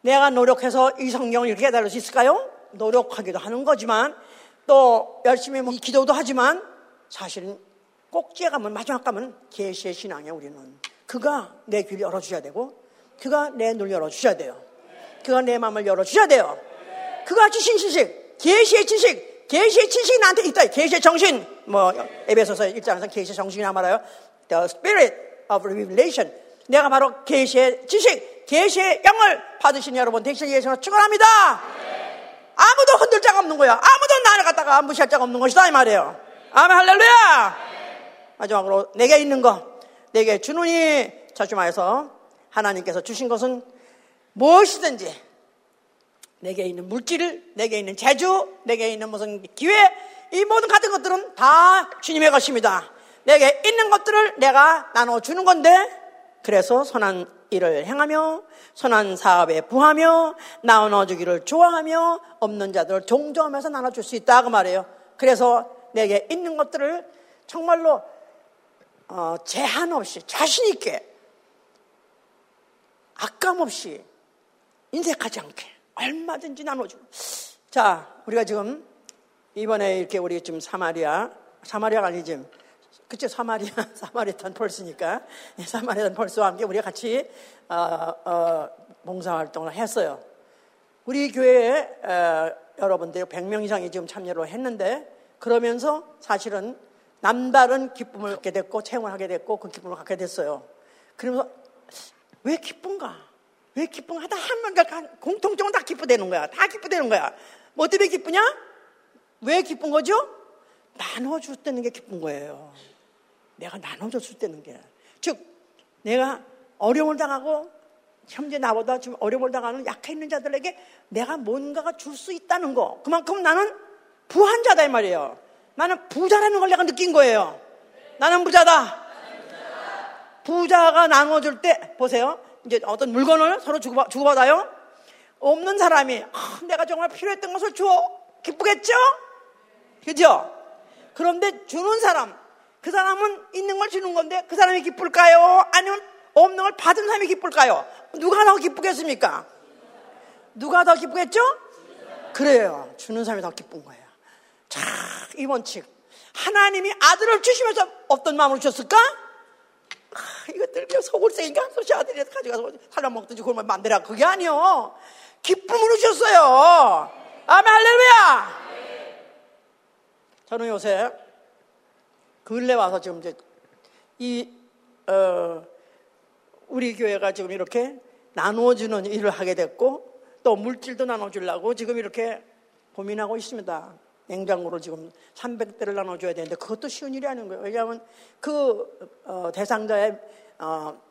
내가 노력해서 이 성경을 이렇게 해달릴 수 있을까요? 노력하기도 하는 거지만 또 열심히 뭐 기도도 하지만 사실은 꼭지에 가면 마지막 가면 계시의 신앙에 우리는 그가 내 귀를 열어주셔야 되고 그가 내 눈을 열어주셔야 돼요. 그가 내 마음을 열어주셔야 돼요. 그가 주신 지식, 계시의 지식, 계시의 지식이 나한테 있다. 계시의 정신, 뭐 에베소서 1장에서 계시의 정신이라 말해요. The Spirit of Revelation. 내가 바로 계시의 지식, 계시의 영을 받으신 여러분 대신 예수로 축원합니다. 아무도 흔들 자가 없는 거야. 아무도 나를 갖다가 무시할 자가 없는 것이다 이 말이에요. 아멘 할렐루야. 마지막으로 내게 있는 거, 내게 주노니 자주마에서 하나님께서 주신 것은 무엇이든지 내게 있는 물질, 내게 있는 재주, 내게 있는 무슨 기회, 이 모든 같은 것들은 다 주님의 것입니다. 내게 있는 것들을 내가 나눠주는 건데, 그래서 선한 일을 행하며, 선한 사업에 부하며, 나눠 주기를 좋아하며, 없는 자들을 종조하면서 나눠 줄 수 있다. 그 말이에요. 그래서 내게 있는 것들을 정말로 어, 제한 없이 자신 있게 악감 없이 인색하지 않게 얼마든지 나눠주고. 자, 우리가 지금 이번에 이렇게 우리 지금 사마리아, 사마리아가 아니지. 그쵸, 사마리아, (laughs) 사마리탄 펄스니까. 사마리탄 펄스와 함께 우리가 같이, 어, 어, 봉사활동을 했어요. 우리 교회에, 어, 여러분들 100명 이상이 지금 참여를 했는데, 그러면서 사실은 남다른 기쁨을 갖게 됐고, 체험을 하게 됐고, 그 기쁨을 갖게 됐어요. 그러면서 왜 기쁜가? 왜 기쁜가? 다한 명, 공통점은 다 기쁘대는 거야. 다 기쁘대는 거야. 뭐 때문에 기쁘냐? 왜 기쁜 거죠? 나눠줬다는 게 기쁜 거예요. 내가 나눠줬을 때는 게. 즉, 내가 어려움을 당하고, 현재 나보다 좀 어려움을 당하는 약해 있는 자들에게 내가 뭔가가 줄 수 있다는 거. 그만큼 나는 부한 자다, 이 말이에요. 나는 부자라는 걸 내가 느낀 거예요. 나는 부자다. 부자가 나눠줄 때, 보세요. 이제 어떤 물건을 서로 주고, 주고받아요. 없는 사람이, 아, 내가 정말 필요했던 것을 줘. 기쁘겠죠? 그죠? 그런데 주는 사람, 그 사람은 있는 걸 주는 건데 그 사람이 기쁠까요? 아니면 없는 걸 받은 사람이 기쁠까요? 누가 더 기쁘겠습니까? 누가 더 기쁘겠죠? 그래요. 주는 사람이 더 기쁜 거예요. 자, 이 원칙. 하나님이 아들을 주시면서 어떤 마음으로 주셨을까? 아, 이것들 그냥 속을 새니까 소시 아들이 가져가서 살아 먹든지 그걸 만들어. 그게 아니요. 기쁨으로 주셨어요. 아멘, 할렐루야! 저는 요새 근래 와서 지금 이제 이, 어, 우리 교회가 지금 이렇게 나누어주는 일을 하게 됐고 또 물질도 나눠주려고 지금 이렇게 고민하고 있습니다. 냉장고로 지금 300대를 나눠줘야 되는데 그것도 쉬운 일이 아닌 거예요. 왜냐하면 그 어, 대상자의 어,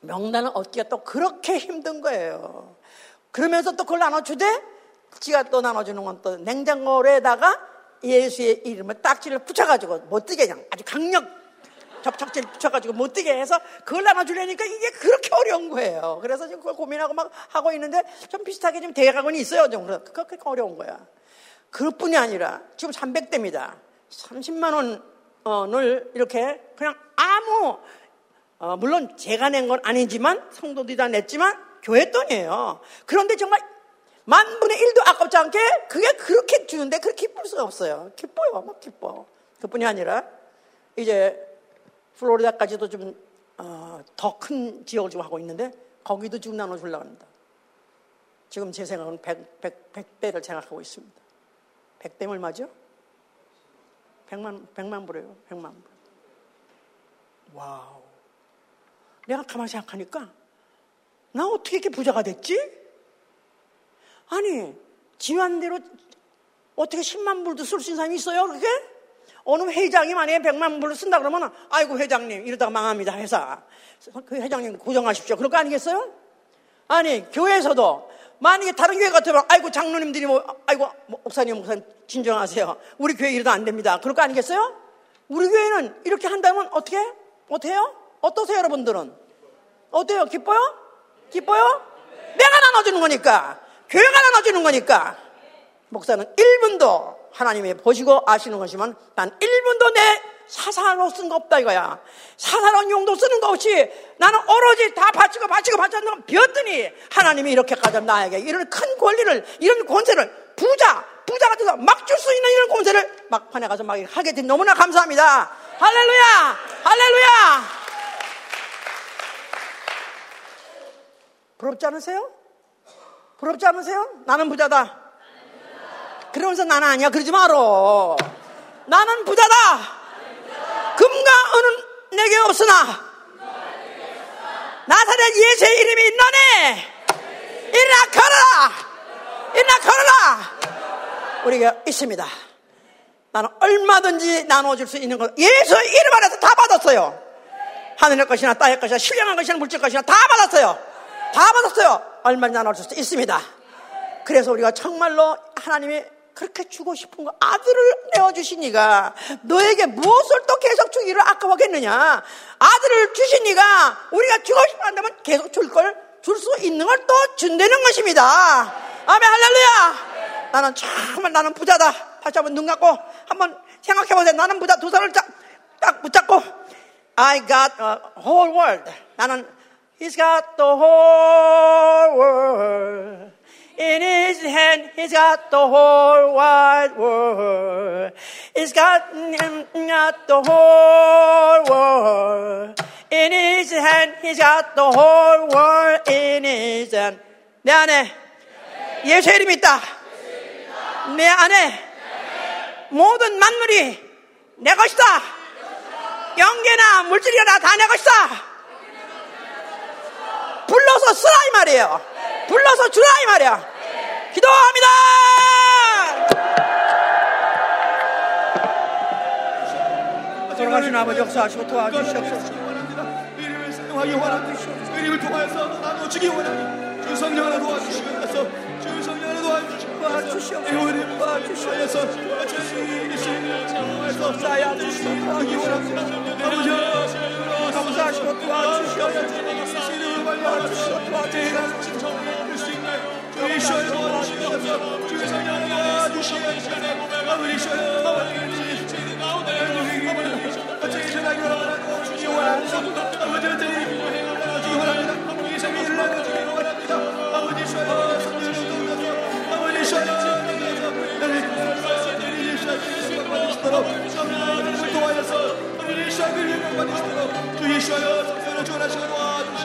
명단을 얻기가 또 그렇게 힘든 거예요. 그러면서 또 그걸 나눠주되 지가 또 나눠주는 건 또 냉장고에다가 예수의 이름을 딱지를 붙여가지고 못 뜨게 그냥 아주 강력 접착제를 붙여가지고 못 뜨게 해서 그걸 나눠주려니까 이게 그렇게 어려운 거예요. 그래서 지금 그걸 고민하고 막 하고 있는데 좀 비슷하게 지금 대학원이 있어요. 좀 그렇게 어려운 거야. 그것뿐이 아니라 지금 300대입니다. 30만 원을 이렇게 그냥 아무 어, 물론 제가 낸 건 아니지만 성도들이 다 냈지만 교회 돈이에요. 그런데 정말 만분의 일도 아깝지 않게 그게 그렇게 주는데 그렇게 기쁠 수가 없어요. 기뻐요. 막 기뻐. 그뿐이 아니라 이제 플로리다까지도 좀 더큰 어, 지역을 좀 하고 있는데 거기도 지금 나눠주려고 합니다. 지금 제 생각은 100, 100, 100대를 생각하고 있습니다. 100대면 얼마죠? 100만, 100만 불이에요. 100만 불. 와우. 내가 가만히 생각하니까 나 어떻게 이렇게 부자가 됐지? 아니, 지한대로 어떻게 10만 불도 쓸 수 있는 사람이 있어요? 그렇게? 어느 회장이 만약에 100만 불을 쓴다 그러면 아이고 회장님 이러다가 망합니다 회사. 그 회장님 고정하십시오. 그럴 거 아니겠어요? 아니 교회에서도 만약에 다른 교회 같으면 아이고 장로님들이 뭐 아이고 목사님 목사님 진정하세요. 우리 교회 이러다 안 됩니다. 그럴 거 아니겠어요? 우리 교회는 이렇게 한다면 어떻게 어때요? 어떠세요 여러분들은? 어때요? 기뻐요? 기뻐요? 내가 나눠주는 거니까. 교회가 나눠주는 거니까 목사는 1분도 하나님이 보시고 아시는 것이면 난 1분도 내 사사로 쓴 거 없다 이거야. 사사로운 용도 쓰는 거 없이 나는 오로지 다 바치고 바치고 바쳤는 비었더니 하나님이 이렇게까지 나에게 이런 큰 권리를 이런 권세를 부자 부자가 돼서 막 줄 수 있는 이런 권세를 막판에 가서 막 하게 된 너무나 감사합니다. 할렐루야 할렐루야 부럽지 않으세요? 부럽지 않으세요? 나는 부자다. 그러면서 나는 아니야. 그러지 마라. 나는 부자다. 금과 은은 내게 없으나 나사렛 예수의 이름이 있나네. 일어나 걸어라. 일어나 걸어라. 우리가 있습니다. 나는 얼마든지 나눠줄 수 있는 것. 예수의 이름 안에서 다 받았어요. 하늘의 것이나 땅의 것이나 신령한 것이나 물질 것이나 다 받았어요. 다 받았어요. 얼마나 나눠줄 수 있습니다. 그래서 우리가 정말로 하나님이 그렇게 주고 싶은 거 아들을 내어주시니가 너에게 무엇을 또 계속 주기를 아까워하겠느냐? 아들을 주시니가 우리가 주고 싶어 한다면 계속 줄 걸 줄 수 있는 걸 또 준다는 것입니다. 아멘 할렐루야. 나는 정말 나는 부자다. 다시 한번 눈 감고 한번 생각해보세요. 나는 부자 두 손을 딱, 딱 붙잡고 I got a whole world. 나는 He's got the whole world. In his hand, he's got the whole wide world. He's got, got the whole world. In his hand, he's got the whole world in his hand. 내 안에 예수의 이름이 있다. 내 안에 모든 만물이 내 것이다. 영계나 물질이나 다 내 것이다. 불러서 쓰라 이 말이에요. 불러서 주라 이 말이야. 기도합니다. 돌아가신 아버지 역사하시고 도와주시옵소서. 이름을. 이름을 통하여서 나눠주기 원합니다. 주 성령 하나 도와주시옵소서. 주 성령 하나 도와주시옵소서. 이름을 도와주시옵소서. 사야 주시고 하기 원합니다. 아버지 감사하시고 도와주시옵소서.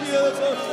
신을 발려